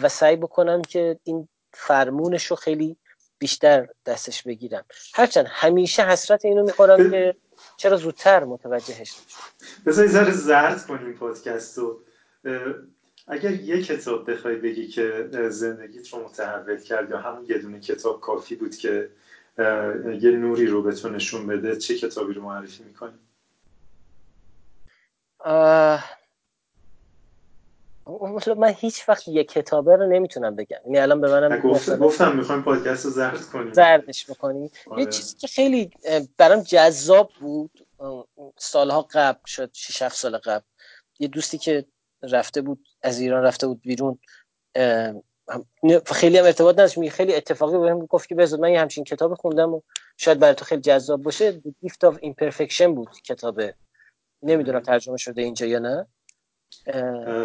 و سعی بکنم که این فرمونش رو خیلی بیشتر دستش بگیرم. هرچند همیشه حسرت اینو می‌خورم که چرا زودتر متوجهش نشد بذاری ذره زرد کنیم پادکست رو. اگر یه کتاب بخوای بگی که زندگیت رو متحول کرد یا همون یه دونه کتاب کافی بود که یه نوری رو به تو نشون بده چه کتابی رو معرفی می‌کنی؟ من هیچ وقت یه کتابه رو نمی‌تونم بگم. یعنی الان به منم گفتم گفتم می‌خوایم پادکست رو زرد کنیم. زردش بکنیم. آره. یه چیزی که خیلی برام جذاب بود سالها قبل شد 6 سال قبل یه دوستی که رفته بود از ایران رفته بود بیرون خیلی هم ارتباط نداشت. خیلی اتفاقی بهم گفت که بذار من یه همچین کتاب خوندم و شاید برای تو خیلی جذاب باشه. The Gift of Imperfection بود کتابه نمی‌دونم ترجمه شده اینجا یا نه.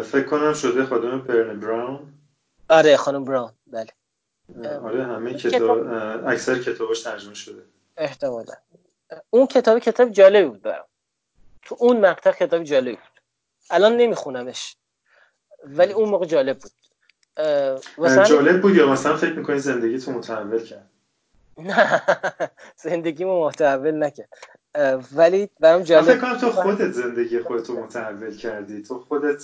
فکر کنم شده خانم پرن براون. آره خانم براون. بله. آره همه کتاب اکثر کتابش ترجمه شده. احتمالا. اون کتاب کتاب جالبی بود برام. تو اون مقطع کتاب جالبی بود. الان نمیخونمش. ولی اون موقع جالب بود. مثلا جالب بود یا مثلا فکر می‌کنی زندگی تو متحول کرد؟ نه زندگی متحول نکرد. ولی برام جالب فکر کنم تو خودت زندگی خودت رو متحول کردی. تو خودت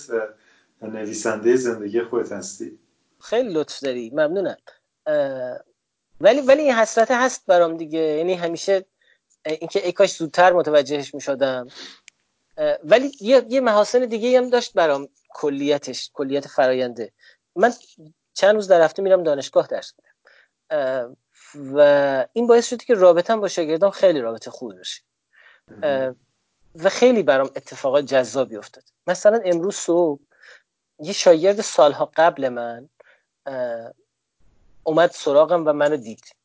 نویسنده زندگی خودت هستی. خیلی لطف داری. ممنونم. ولی ولی این حسرت هست برام دیگه. یعنی همیشه اینکه ای کاش زودتر متوجهش می شدم ولی یه, یه محاسن دیگه هم داشت برام کلیتش کلیت فراینده من چند روز در هفته میرم دانشگاه درس میدم. و این باعث شد که رابطم با شاگردان خیلی رابطه خوبی بشه و خیلی برام اتفاقات جذابی افتاد. مثلا امروز صبح یه شاگرد سالها قبل من اومد سراغم و منو دید.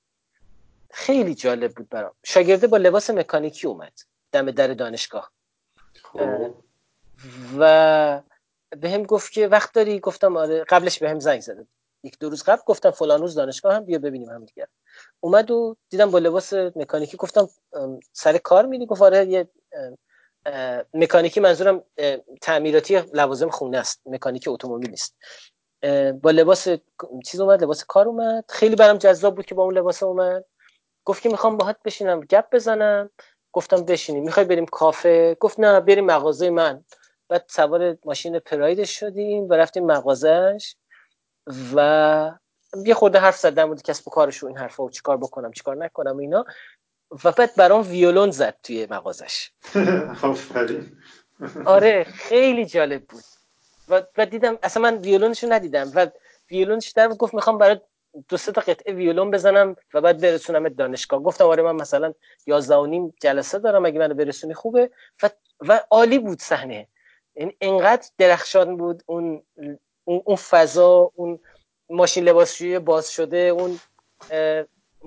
خیلی جالب بود برام. شاگرده با لباس مکانیکی اومد دم در دانشگاه. خب. و به هم گفت که وقت داری؟ گفتم آره. قبلش به هم زنگ زده یک دو روز قبل گفتم فلان روز دانشگاه هم بیا ببینیم هم دیگر اومد و دیدم با لباس مکانیکی گفتم سر کار میری؟ گفت آره یه مکانیکی منظورم تعمیراتی لوازم خونه است مکانیکی اتومبیل است با لباس چیز اومد لباس کار اومد. خیلی برام جذاب بود که با اون لباس اومد. گفت که می‌خوام باهات بشینم گپ بزنم. گفتم بشینیم. می‌خوای بریم کافه؟ گفت نه بریم مغازه من. بعد سوار ماشین پرایدش شدیم و رفتیم مغازش و یه خورده حرف زدم بود کسب و کارش این حرفا و چیکار بکنم چیکار نکنم اینا. و بعد برام ویولون زد توی مغازش. آره خیلی جالب بود. و, دیدم اصلا من ویولونشو ندیدم و ویولونش در گفت می‌خوام برای دو سه تا قطعه ویولون بزنم و بعد برسونم دانشگاه. گفتم آره من مثلا 11 و نیم جلسه دارم اگه منو برسونی خوبه. و, و عالی بود صحنه. این یعنی انقدر درخشان بود اون اون فضا اون ماشین لباسشویی باز شده اون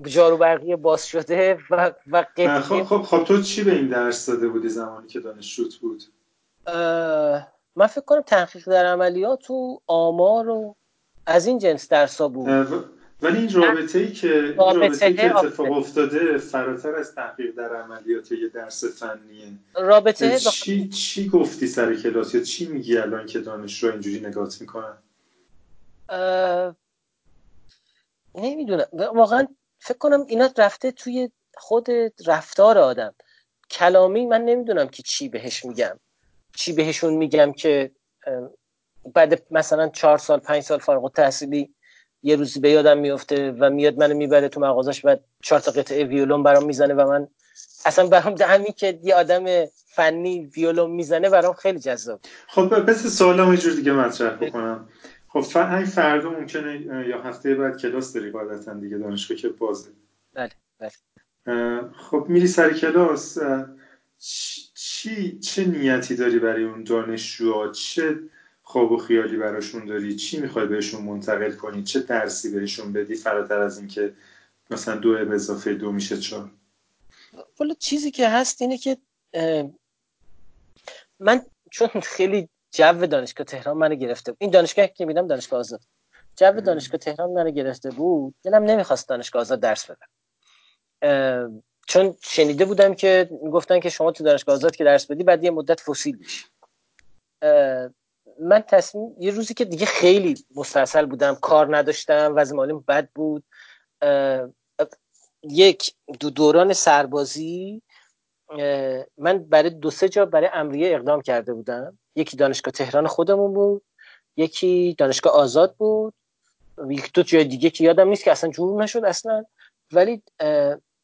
جارو برقی باز شده و و خب, خب خب تو چی به این درس داده بودی زمانی که دانشجوت بود؟ من فکر کنم تحقیق در عملیات و آمار و از این جنس درسا بود. ولی این رابطه ای که رابطه ای که اتفاق افتاده فراتر از تحقیق در عملیات یه درس فنیه. رابطه چی چی گفتی سر کلاس یا چی میگی الان که دانشجو اینجوری نگات می‌کنن نمی‌دونم. واقعا فکر کنم اینا رفته توی خود رفتار آدم. کلامی من نمی‌دونم که چی بهش میگم. چی بهشون میگم که بعد مثلا چهار سال پنج سال فارغ تحصیلی یه روزی به یادم میفته و میاد منو می‌بره تو مغازش و چهار تا قطعه ویولون برام می‌زنه و من اصلا برام همین که یه آدم فنی ویولون می‌زنه برام خیلی جذاب. خب بس سوالم یه جور دیگه مطرح بکنم. خب این فردا ممکنه یا هفته بعد کلاس داری قاعدتا دیگه دانشگاه که بازه. بله بله. خب میری سر کلاس چی چه نیتی داری برای اون دانشجوها؟ چه خواب و خیالی براشون داری؟ چی می‌خوای بهشون منتقل کنی؟ چه درسی بهشون بدی؟ فراتر از اینکه مثلا دو به اضافه دو میشه چهار. والا چیزی که هست اینه که من چون خیلی جو دانشگاه تهران منو گرفته بود. این دانشگاه که میدم دانشگاه آزاد. جو دانشگاه تهران منو گرفته بود. دلم نمی‌خواست دانشگاه آزاد درس بدم. چون شنیده بودم که گفتن که شما تو دانشگاه آزاد که درس بدی بعد یه مدت فسیل میشی. من تصمیم یه روزی که دیگه خیلی مستاصل بودم کار نداشتم وضع مالیم بد بود. یک دو دوران سربازی من برای دو سه جا برای امریه اقدام کرده بودم. یکی دانشگاه تهران خودمون بود یکی دانشگاه آزاد بود. یک دو جای دیگه که یادم نیست که اصلا جور نشد اصلا. ولی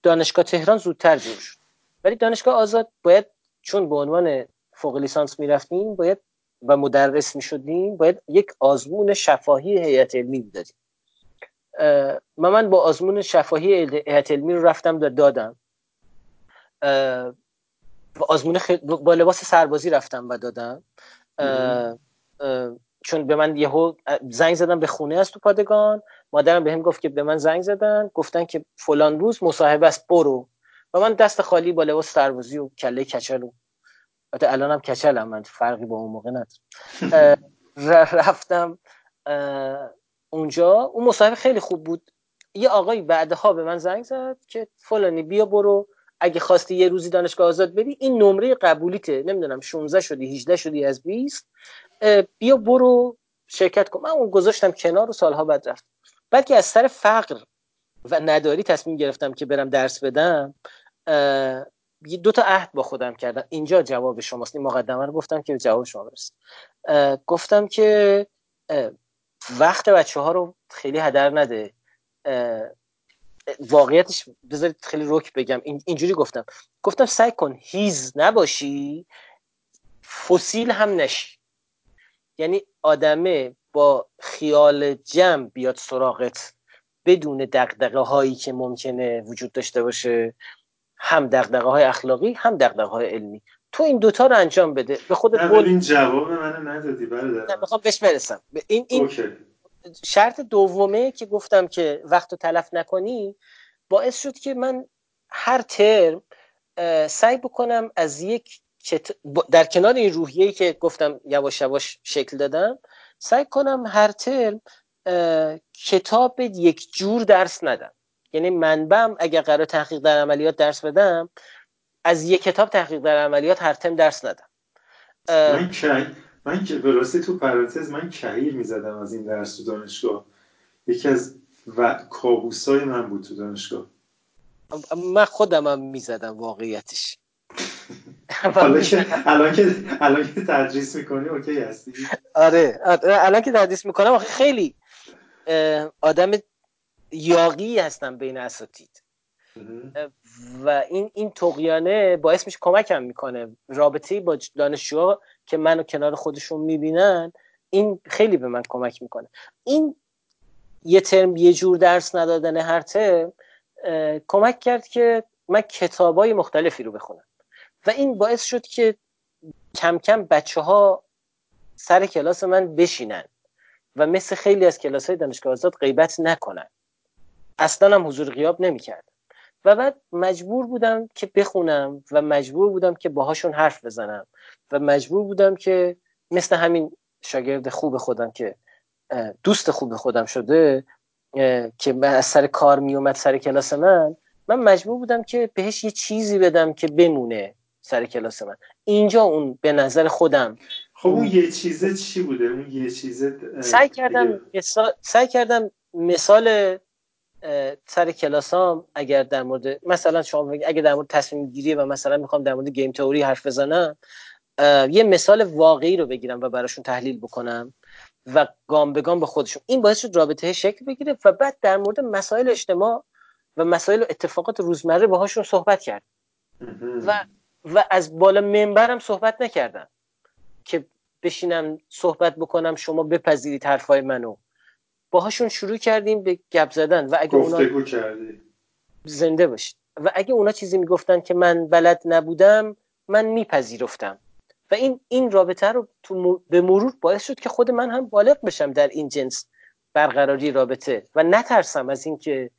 دانشگاه تهران زودتر جور شد. ولی دانشگاه آزاد باید چون به عنوان فوق لیسانس می‌رفتیم باید و مدرس می‌شدیم باید یک آزمون شفاهی هیئت علمی می‌دادیم. من با آزمون شفاهی هیئت علمی رو رفتم و دادم. آزمون با لباس سربازی رفتم و دادم. چون به من یهو زنگ زدم به خونه از تو پادگان. مادرم به هم گفت که به من زنگ زدن. گفتن که فلان روز مصاحبه است برو. و من دست خالی با لباس سربازی و کله کچل و الان الانم کچلم من فرقی با اون موقع نداره رفتم اونجا. اون مصاحبه خیلی خوب بود. یه آقای بعدها به من زنگ زد که فلانی بیا برو. اگه خواستی یه روزی دانشگاه آزاد بری این نمره قبولیته نمی‌دونم 16 شدی 18 شدی از 20 بیا برو شرکت کن. من اون گذاشتم کنار و سالها بعد رفت. بلکه از سر فقر و نداری تصمیم گرفتم که برم درس بدم دو تا عهد با خودم کردم. اینجا جواب شماست. این مقدمه رو گفتم که جواب شما برسید گفتم که وقت بچه ها رو خیلی هدر نده. واقعیتش بذارید خیلی روک بگم. اینجوری گفتم. گفتم سعی کن هیز نباشی فسیل هم نشی. یعنی آدمه با خیال جمع بیاد سراغت. بدون دقدقه هایی که ممکنه وجود داشته باشه. هم دقدقه های اخلاقی هم دقدقه های علمی. تو این دوتا رو انجام بده. به خودت بول این جواب منو ندادی برادر. می‌خوام بهش برسم. این این شرط دومه که گفتم که وقت تلف نکنی باعث شد که من هر ترم سعی بکنم از یک در کنار این روحیه‌ای که گفتم یواش یواش شکل دادم سعی کنم هر ترم کتاب یک جور درس ندم. یعنی منبعم اگر قرار تحقیق در عملیات درس بدم از یک کتاب تحقیق در عملیات هر ترم درس ندم. من که به راستی تو پرانتز من کهیر می‌زدم از این درس تو دانشگاه. یکی از و کابوسای من بود تو دانشگاه. من خودم هم می‌زدم واقعیتش. حالا که الان که الان که تدریس می‌کنی اوکی هستی؟ آره الان که تدریس می‌کنم خیلی آدم یاقی هستم بین اساتید. و این این تقیانه باعث میشه کمکم می‌کنه. رابطه با دانشجوها که منو کنار خودشون می‌بینن این خیلی به من کمک می‌کنه. این یه ترم یه جور درس ندادن هر ترم کمک کرد که من کتابای مختلفی رو بخونم. و این باعث شد که کم کم بچه ها سر کلاس من بشینن و مثل خیلی از کلاس های دانشگاه آزاد غیبت نکنن. اصلا هم حضور غیاب نمی‌کرد. و بعد مجبور بودم که بخونم و مجبور بودم که باهاشون حرف بزنم. و مجبور بودم که مثل همین شاگرد خوب خودم که دوست خوب خودم شده که از سر کار میومد سر کلاس من من مجبور بودم که بهش یه چیزی بدم که بمونه سر کلاس من. اینجا اون به نظر خودم خب اون یه چیزه چی بوده؟ اون یه چیزه سعی کردم مثال سعی کردم مثال سر کلاسام اگر در مورد مثلا شما اگر در مورد تصمیم گیری و مثلا می‌خوام در مورد گیم تئوری حرف بزنم یه مثال واقعی رو بگیرم و براشون تحلیل بکنم و گام به گام به خودشون. این باعث شد رابطه شکل بگیره و بعد در مورد مسائل اجتماع و مسائل و اتفاقات روزمره باهاشون صحبت کرد. و و از بالا منبرم صحبت نکردم که بشینم صحبت بکنم شما بپذیرید حرفای منو. باهاشون شروع کردیم به گپ زدن و اگه اونا. زنده باشید. و اگه اونا چیزی می‌گفتن که من بلد نبودم من میپذیرفتم. و این این رابطه رو تو به مرور باعث شد که خود من هم بالغ بشم در این جنس برقراری رابطه و نترسم از اینکه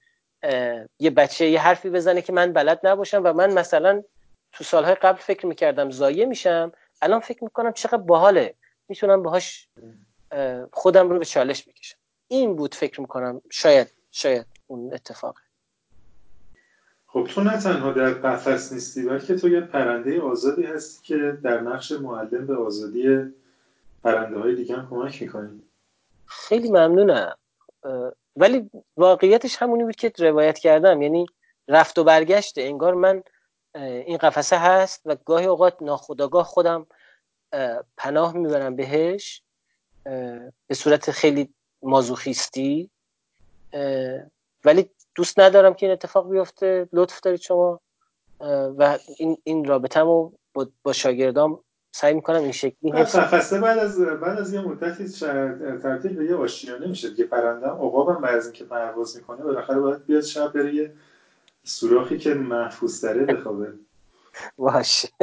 یه بچه یه حرفی بزنه که من بلد نباشم و من مثلا تو سالهای قبل فکر می‌کردم زایه میشم الان فکر می‌کنم چقدر باحاله. می‌تونم باهاش خودم رو به چالش بکشم. این بود فکر می‌کنم شاید شاید اون اتفاقه خب تو نه تنها در قفس نیستی بلکه تو یه پرنده آزادی هستی که در نقش معلم به آزادی پرنده های دیگه هم کمک می‌کنی. خیلی ممنونم. ولی واقعیتش همونی بود که روایت کردم. یعنی رفت و برگشته انگار من این قفسه هست و گاهی اوقات ناخداگاه خودم پناه می‌برم بهش به صورت خیلی مازوخیستی. ولی دوست ندارم که این اتفاق بیفته. لطف دارید شما. و این, این رابطه با, با شاگردام سعی می‌کنم این شکلی حفظ قفسه بعد از بعد از یه مدتی تبدیل به یه آشیانه میشه. که پرنده عقابم از اینکه پرواز می‌کنه بالاخره باید بیاد شب بره یه سوراخی که محفوظ تره بخوابه. باشه.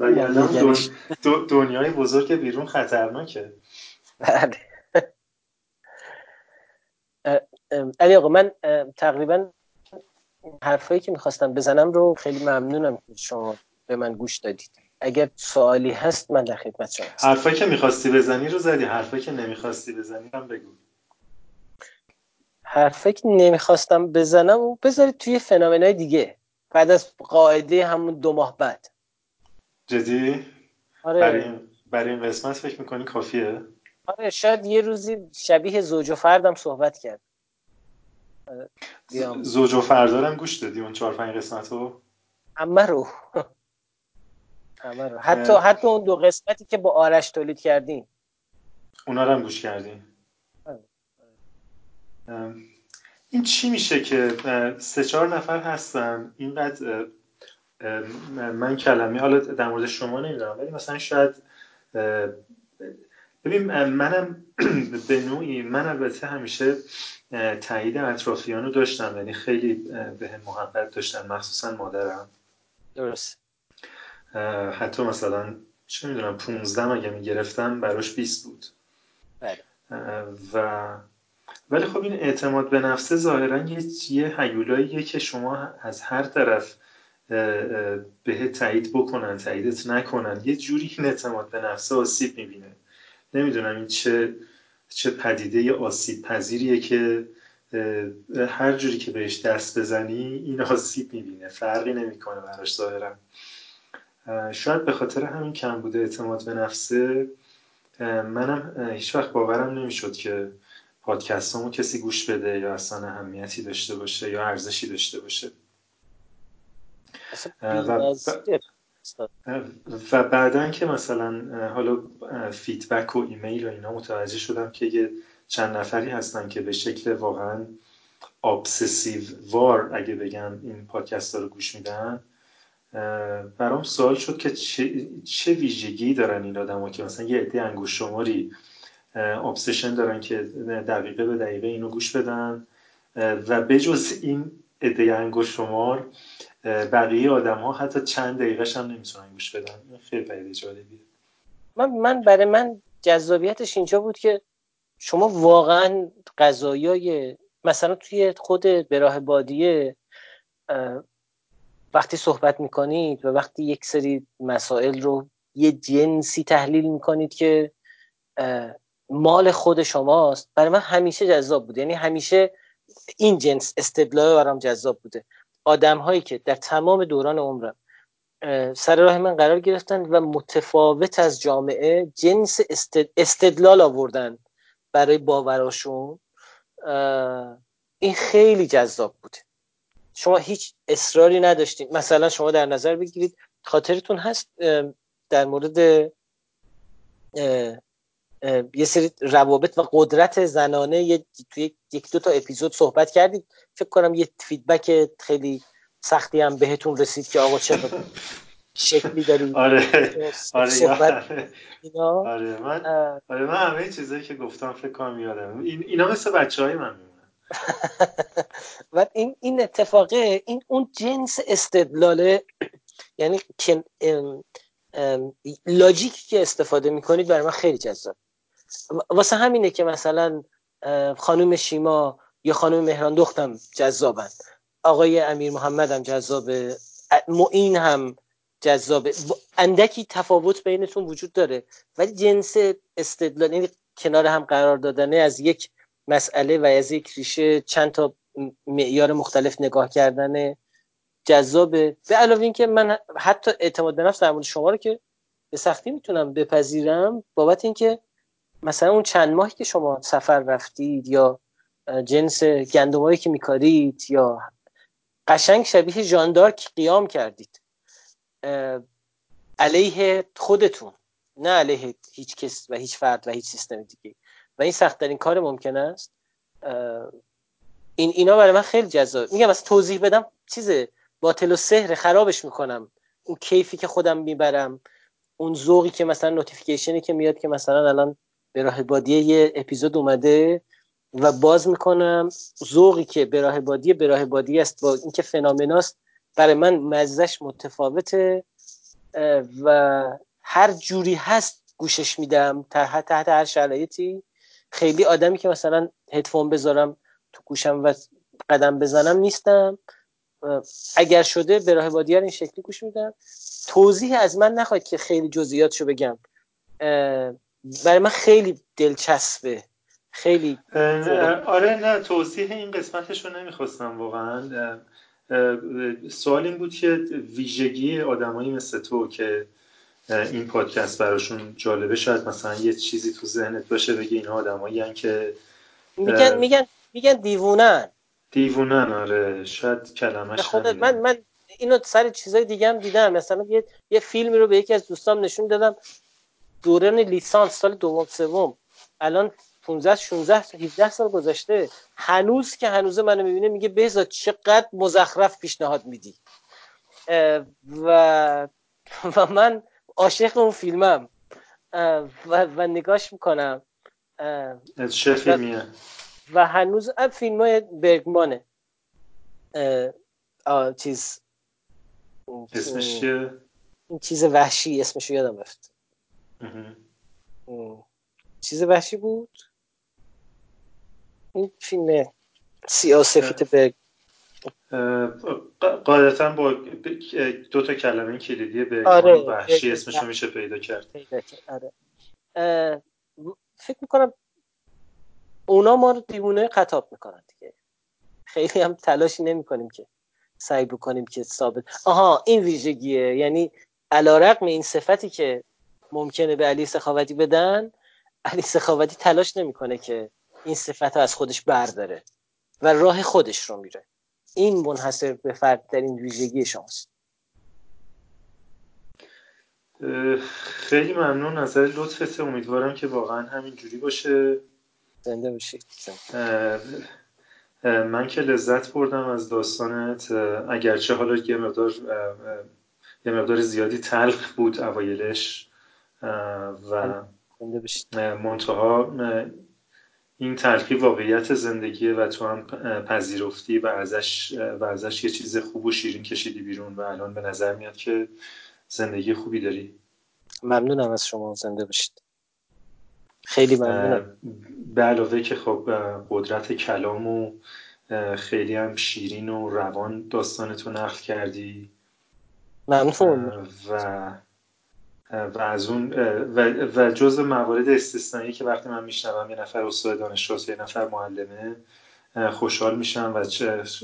و یعنی دنیای بزرگ بیرون خطرناکه. بله. علی آقا من تقریبا حرفایی که می‌خواستم بزنم رو خیلی ممنونم که شما به من گوش دادید اگر سوالی هست من در خدمت شما هستم حرفایی که می‌خواستی بزنی رو زدی حرفایی که نمی‌خواستی بزنی هم بگو حرفایی که نمی‌خواستم بزنم و بذارید توی فنامنای دیگه بعد از قاعده همون دو ماه بعد جدی؟ آره. برای, این... برای این قسمت فکر می‌کنی کافیه؟ آره شاید یه روزی شبیه زوج و فردم صحبت کرد زوج و فردارم گوش دادی اون چهار پنج قسمت رو همه رو. همه رو. حتی حتی اون دو قسمتی که با آرش تولید کردیم. اونا رو هم گوش کردیم. این چی میشه که سه چهار نفر هستن؟ اینقدر من کلمه حالا در مورد شما نمی‌دونم ولی مثلا شاید ببین منم به نوعی من البته همیشه تایید اطرافیان رو داشتم. یعنی خیلی به هم محبت داشتن. مخصوصا مادرم. درست. حتی مثلا چه می‌دونم 15 اگه می‌گرفتم براش 20 بود. بله. و ولی خب این اعتماد به نفسه ظاهرا یه, هیولاییه که شما از هر طرف به تایید بکنن تاییدت نکنن. یه جوری این اعتماد به نفسه آسیب می‌بینه. نمی‌دونم این چه چه پدیده آسیب پذیریه که هر جوری که بهش دست بزنی این آسیب می‌بینه فرقی نمی‌کنه براش ظاهرا. شاید به خاطر همین کم بوده اعتماد به نفسه. منم هیچ وقت باورم نمی‌شد که پادکست کسی گوش بده یا اصلا اهمیتی داشته باشه یا ارزشی داشته باشه. و, و بعدا که مثلا حالا feedback و ایمیل و اینا متوجه شدم که یه چند نفری هستن که به شکل واقعا obsessive وار اگه بگم این پادکست رو گوش میدن. برام سوال شد که چه, چه ویژگی دارن این آدم که مثلا یه عده انگوش شماری ابسشن دارن که دقیقه به دقیقه اینو گوش بدن و بجز این عده انگوش شمار بقیه آدم ها حتی چند دقیقه هم نمی‌تونن گوش بدن. خیلی پدیده جالبیه. من من برای من جذابیتش اینجا بود که شما واقعا غذایای مثلا توی خود براه بادیه وقتی صحبت می‌کنید و وقتی یک سری مسائل رو یه جنسی تحلیل می‌کنید که مال خود شماست برای من همیشه جذاب بود. یعنی همیشه این جنس استدلال برام جذاب بوده. آدم هایی که در تمام دوران عمرم سر راه من قرار گرفتن و متفاوت از جامعه جنس استدلال آوردن برای باوراشون این خیلی جذاب بوده شما هیچ اصراری نداشتید مثلا شما در نظر بگیرید خاطرتون هست در مورد یه سری روابط و قدرت زنانه توی یک دو تا اپیزود صحبت کردید. فکر کنم یه فیدبک خیلی سختی هم بهتون رسید که آقا چه شکلی داری آره. آره اینا. آره من آره من همه چیزایی که گفتم فکر کنم یادم. این اینا مثل بچه های من و این این اتفاقه این اون جنس استدلاله یعنی که لاجیکی که استفاده می‌کنید برای من خیلی جذاب. واسه همینه که مثلا خانم شیما یا خانم مهران دختم جذابن. آقای امیر محمد هم جذابه این هم جذابه اندکی تفاوت بینتون وجود داره ولی جنس استدلال یعنی کنار هم قرار دادنه از یک مسئله و از یک ریشه چند تا معیار مختلف نگاه کردن جذابه. به علاوه اینکه من حتی اعتماد به نفس در شما رو که به سختی می‌تونم بپذیرم بابت اینکه مثلا اون چند ماهی که شما سفر رفتید یا جنس گندمایی که میکارید یا قشنگ شبیه جاندارک قیام کردید. علیه خودتون نه علیه هیچ کس و هیچ فرد و هیچ سیستم دیگه. و این سخت این کار ممکن است. این اینا برای من خیلی جذاب. میگم از توضیح بدم چیز باطل و سحر خرابش می‌کنم. اون کیفی که خودم می‌برم اون ذوقی که مثلا نوتیفیکیشنی که میاد که مثلا الان به راه بادیه یه اپیزود اومده و باز می‌کنم ذوقی که به راه بادیه به راه بادیه است با اینکه فنامناست برای من مزهش متفاوته و هر جوری هست گوشش میدم. تحت, تحت هر شرایطی. خیلی آدمی که مثلا هدفون بذارم تو گوشم و قدم بزنم نیستم. اگر شده به راه بادیه این شکلی گوش میدم. توضیح از من نخواهید که خیلی جزئیاتشو بگم. برای من خیلی دلچسبه. خیلی آره نه توضیح این قسمتش رو نمی‌خواستم واقعا. سوال این بود که ویژگی آدمایی مثل تو که این پادکست براشون جالبه شاید مثلا یه چیزی تو ذهنت باشه بگی این آدمایی که میگن میگن میگن دیوونن. دیوونن آره شاید کلمش خود من من اینو سر چیزای دیگه هم دیدم. مثلا یه یه فیلمی رو به یکی از دوستام نشون دادم. دوران لیسانس سال دوم سوم. الان 15 16 17 سال گذشته هنوز که هنوز منو می‌بینه میگه بهزا چقدر مزخرف پیشنهاد میدی. و و من عاشق اون فیلمم. و, و نگاش می‌کنم. از چه فیلمیه و هنوز فیلم های برگمانه. چیز اسمش چیه؟ این چیز وحشی اسمش یادم رفت. چیز وحشی بود؟ این فیلم سیاسفیت برگ قاعدتا با دو تا کلمه کلیدی به آره، وحشی اسمش میشه پیدا کرد. آره. فکر می‌کنم اونا ما رو دیوونه خطاب می‌کنن دیگه. خیلی هم تلاشی نمی کنیم که سعی بکنیم که ثابت. آها این ویژگیه. یعنی علا رقم این صفتی که ممکنه به علی سخاوتی بدن علی سخاوتی تلاش نمی‌کنه که این صفت رو از خودش برداره و راه خودش رو میره. این منحصر به فرد در این ویژگی شماست. خیلی ممنون. نظر لطفت. امیدوارم که واقعا همینجوری باشه. زنده باشید من که لذت بردم از داستانت. اگرچه حالا یه مقدار یه مقدار زیادی تلخ بود اوایلش. و منتها این تلخی واقعیت زندگیه و تو هم پذیرفتی و ازش و ازش یه چیز خوب و شیرین کشیدی بیرون و الان به نظر میاد که زندگی خوبی داری. ممنونم از شما زنده باشید. خیلی ممنونم. به علاوه که خب قدرت کلام و خیلی هم شیرین و روان داستانتو نقل کردی. ممنون. و و از اون و, و جز موارد استثنایی که وقتی من میشنوم یه نفر استاد دانشگاه یه نفر معلمه خوشحال میشم و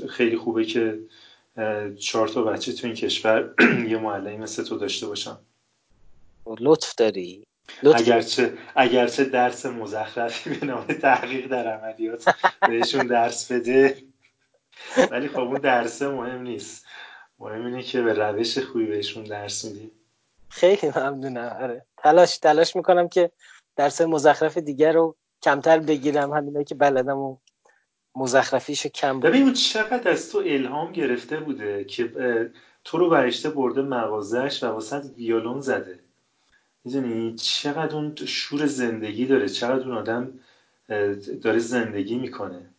خیلی خوبه که چهار تا بچه تو این کشور یه معلمی مثل تو داشته باشم لطف داری؟ اگرچه اگرچه درس مزخرفی به نام تحقیق در عملیات بهشون درس بده. ولی خب اون درسه مهم نیست. مهم اینه که به روش خوبی بهشون درس میدی خیلی ممنونم. آره. تلاش تلاش می‌کنم که درس مزخرف دیگر رو کمتر بگیرم. همینایی که بلدم و مزخرفیشو کم ببین چقدر از تو الهام گرفته بوده که تو رو برشته برده مغازش و واسه ویولون زده. می‌دونی؟ چقدر اون شور زندگی داره. چقدر اون آدم داره زندگی می‌کنه.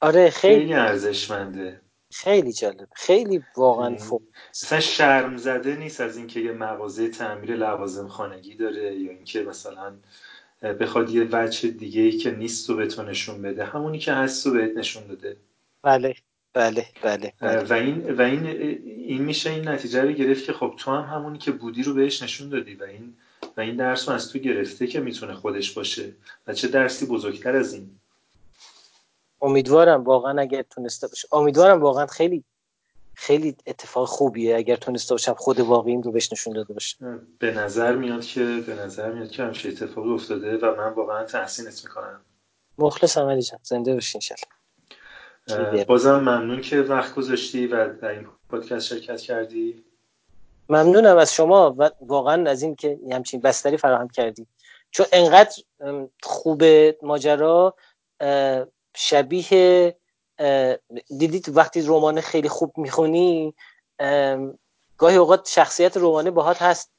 آره خیلی خیلی ارزشمنده. خیلی جالب. خیلی واقعا فوق مثلا شرم زده نیست از اینکه یه مغازه تعمیر لوازم خانگی داره یا اینکه مثلا بخواد یه وجه دیگه ای که نیست رو به نشون بده. همونی که هست رو بهت نشون داده. بله بله بله, بله. و این و این این میشه این نتیجه رو گرفت که خب تو هم همونی که بودی رو بهش نشون دادی و این و این درس رو از تو گرفته که می‌تونه خودش باشه. و چه درسی بزرگتر از این. امیدوارم واقعا اگر تونسته باشه. امیدوارم واقعا خیلی خیلی اتفاق خوبیه اگر تونسته باشم خود واقعیم رو بهش نشون داده باشه. به نظر میاد که به نظر میاد که همشه اتفاق افتاده و من واقعا تحسینت می‌کنم. مخلصم علی جان. زنده باشین بازم ممنون که وقت گذاشتی و در این پادکست شرکت کردی. ممنونم از شما و واقعا از این که همچین بستری فراهم کردی. چون انقدر خوب ماجرا شبیه دیدید وقتی رمان خیلی خوب می‌خونی گاهی اوقات شخصیت رمانه باهات هست.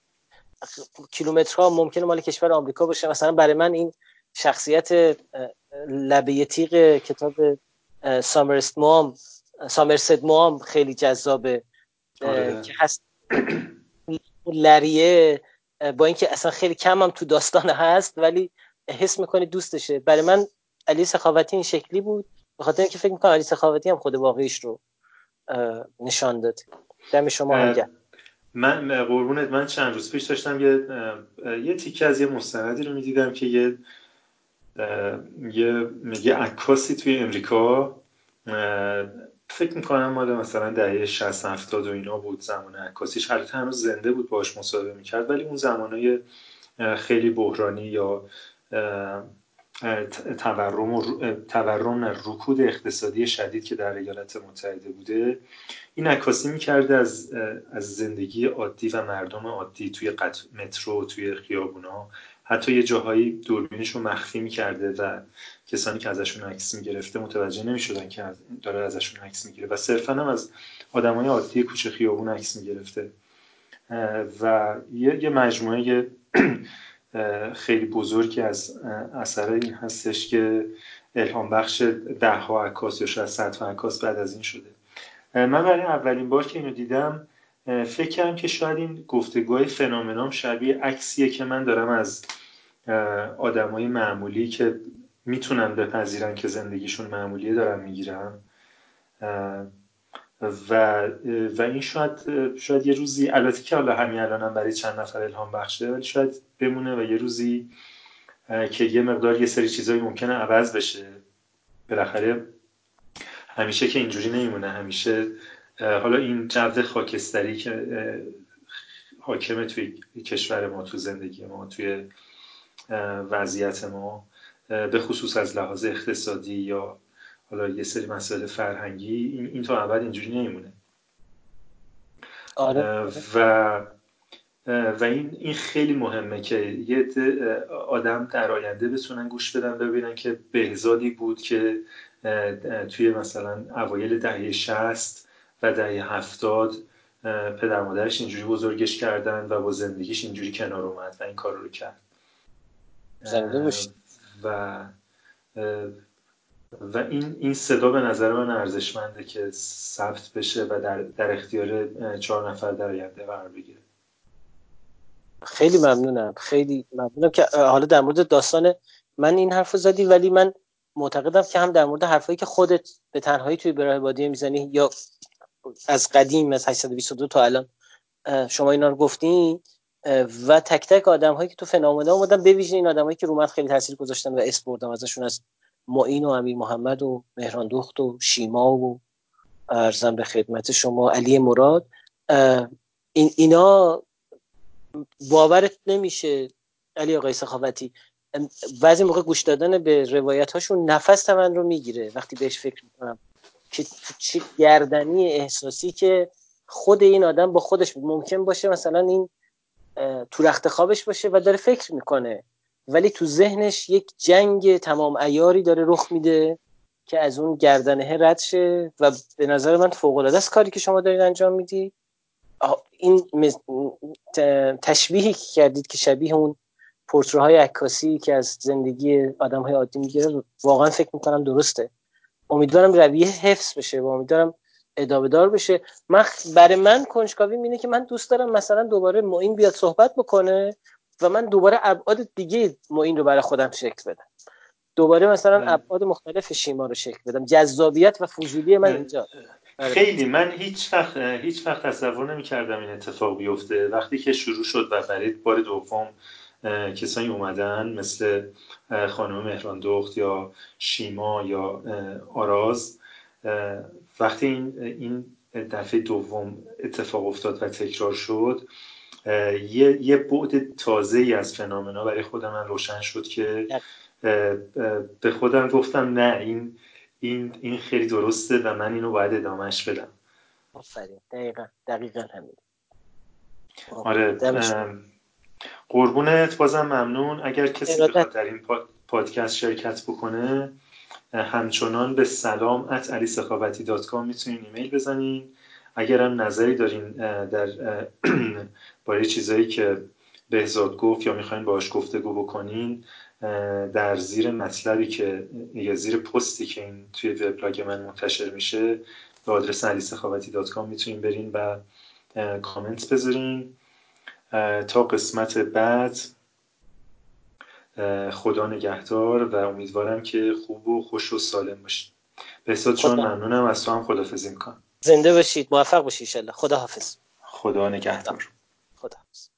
کیلومترها ممکنه مال کشور آمریکا باشه. مثلا برای من این شخصیت لبه تیغ کتاب سامرست موام سامرست موام خیلی جذابه آره. که هست. لریه با اینکه اصلا خیلی کم هم تو داستان هست ولی حس می‌کنی دوستشه. برای من علی سخاوتی این شکلی بود؟ به خاطر اینکه فکر می‌کنم علی سخاوتی هم خود واقعیش رو نشان داد. دم شما هم من قربونت من چند روز پیش داشتم یه یه تیکه از یه مستندی رو می‌دیدم که یه یه یه عکاسی توی امریکا فکر می‌کنم مال مثلا دهه 60 70 و اینا بود زمان عکاسیش. هر هنوز زنده بود باش مصاحبه می‌کرد ولی اون زمانای خیلی بحرانی یا تورم و تورم رکود اقتصادی شدید که در ایالات متحده بوده این عکاسی می‌کرده از از زندگی عادی و مردم عادی توی مترو توی خیابونا. حتی یه جاهایی دوربینش رو مخفی می‌کرده و کسانی که ازشون عکس می‌گرفته متوجه نمی‌شدن که داره ازشون عکس می‌گیره و صرفا هم از آدمای عادی کوچه خیابون عکس می‌گرفته. و یه, یه مجموعه خیلی بزرگی از اثر این هستش که الهام بخش ده ها عکاس یا شاید صد عکاس بعد از این شده. من برای اولین بار که اینو دیدم فکر کردم که شاید این گفتگوهای فنومنام شبیه عکسیه که من دارم از آدمای معمولی که می‌تونن بپذیرن که زندگیشون معمولیه دارم می‌گیرم و و این شاید شاید یه روزی البته که حالا همین الانم برای چند نفر الهام بخشه ولی شاید بمونه و یه روزی که یه مقدار یه سری چیزایی ممکنه عوض بشه. بالاخره همیشه که اینجوری نمیمونه همیشه حالا این جو خاکستری که حاکمه توی کشور ما تو زندگی ما توی وضعیت ما به خصوص از لحاظ اقتصادی یا حالا یه سری مسائل فرهنگی این, تا ابد اینجوری نمیمونه آره. و و این این خیلی مهمه که یه آدم در آینده بتونن گوش بدن ببینن که بهزادی بود که توی مثلا اوایل دهه شست و دهه هفتاد پدر مادرش اینجوری بزرگش کردن و با زندگیش اینجوری کنار اومد و این کار رو کرد زنده و و این این صدا به نظر من ارزشمنده که ثبت بشه و در, در اختیار چهار نفر در آینده قرار بگیره. خیلی ممنونم. خیلی ممنونم که حالا در مورد داستان من این حرف زدی ولی من معتقدم که هم در مورد حرفایی که خودت به تنهایی توی براه بادیه می‌زنی یا از قدیم از 822 تا الان شما اینا رو گفتین و تک تک آدم هایی که تو فنامنا اومدن ببینید این آدمایی که رو من خیلی تاثیر گذاشتن و اس بردم ازشون از معین و امیر محمد و مهران دخت و شیما و ارزم به خدمت شما علی مراد این اینا باورت نمیشه علی آقای سخاوتی. بعضی موقع گوش دادن به روایت هاشون نفس من رو می‌گیره. وقتی بهش فکر می‌کنم که چه گردنی احساسی که خود این آدم با خودش ممکن باشه مثلا این تو رخت خوابش باشه و داره فکر می‌کنه. ولی تو ذهنش یک جنگ تمام ایاری داره رخ میده که از اون گردنه رد شه و به نظر من فوق العاده است کاری که شما دارید انجام می‌دید این تشبیهی که کردید که شبیه اون پورترهای عکاسی که از زندگی آدم های عادی می‌گیره واقعا فکر می‌کنم درسته. امیدوارم رویه حفظ بشه و امیدوارم ادامه دار بشه. من برای من کنجکاوی اینه که من دوست دارم مثلا دوباره معین بیاد صحبت بکنه و من دوباره ابعاد دیگه معین رو برای خودم شکل بدم. دوباره مثلا ابعاد مختلف شیما رو شکل بدم. جذابیت و فضولی من اینجا. بله. خیلی. من هیچ وقت هیچ وقت تصور نمی کردم این اتفاق بیفته. وقتی که شروع شد و برای بار دوم کسایی اومدن مثل خانم مهران دخت یا شیما یا آراز وقتی این این دفعه دوم اتفاق افتاد و تکرار شد یه, یه بعد تازه ای از فنامنا برای خودم من روشن شد که به خودم گفتم نه این این این خیلی درسته و من اینو باید ادامهش بدم. آفرین. دقیقا دقیقا همین. آره قربونت بازم ممنون. اگر کسی بخواد در این پادکست شرکت بکنه همچنان به سلام at علی سخاوتی dot com می‌تونین ایمیل بزنین. اگر هم نظری دارین در برای چیزایی که بهزاد گفت یا می‌خواین باش گفتگو بکنین در زیر مطلبی که یا زیر پستی که این توی وبلاگ من منتشر میشه به آدرس علی سخاوتی دات کام می‌تونین برین و کامنت بذارین. تا قسمت بعد خدا نگهدار و امیدوارم که خوب و خوش و سالم باشید بسیار چون ممنونم از تو هم خدافزی می‌کنم. زنده باشید موفق باشید خدا حافظ خدا نگهدار. photographs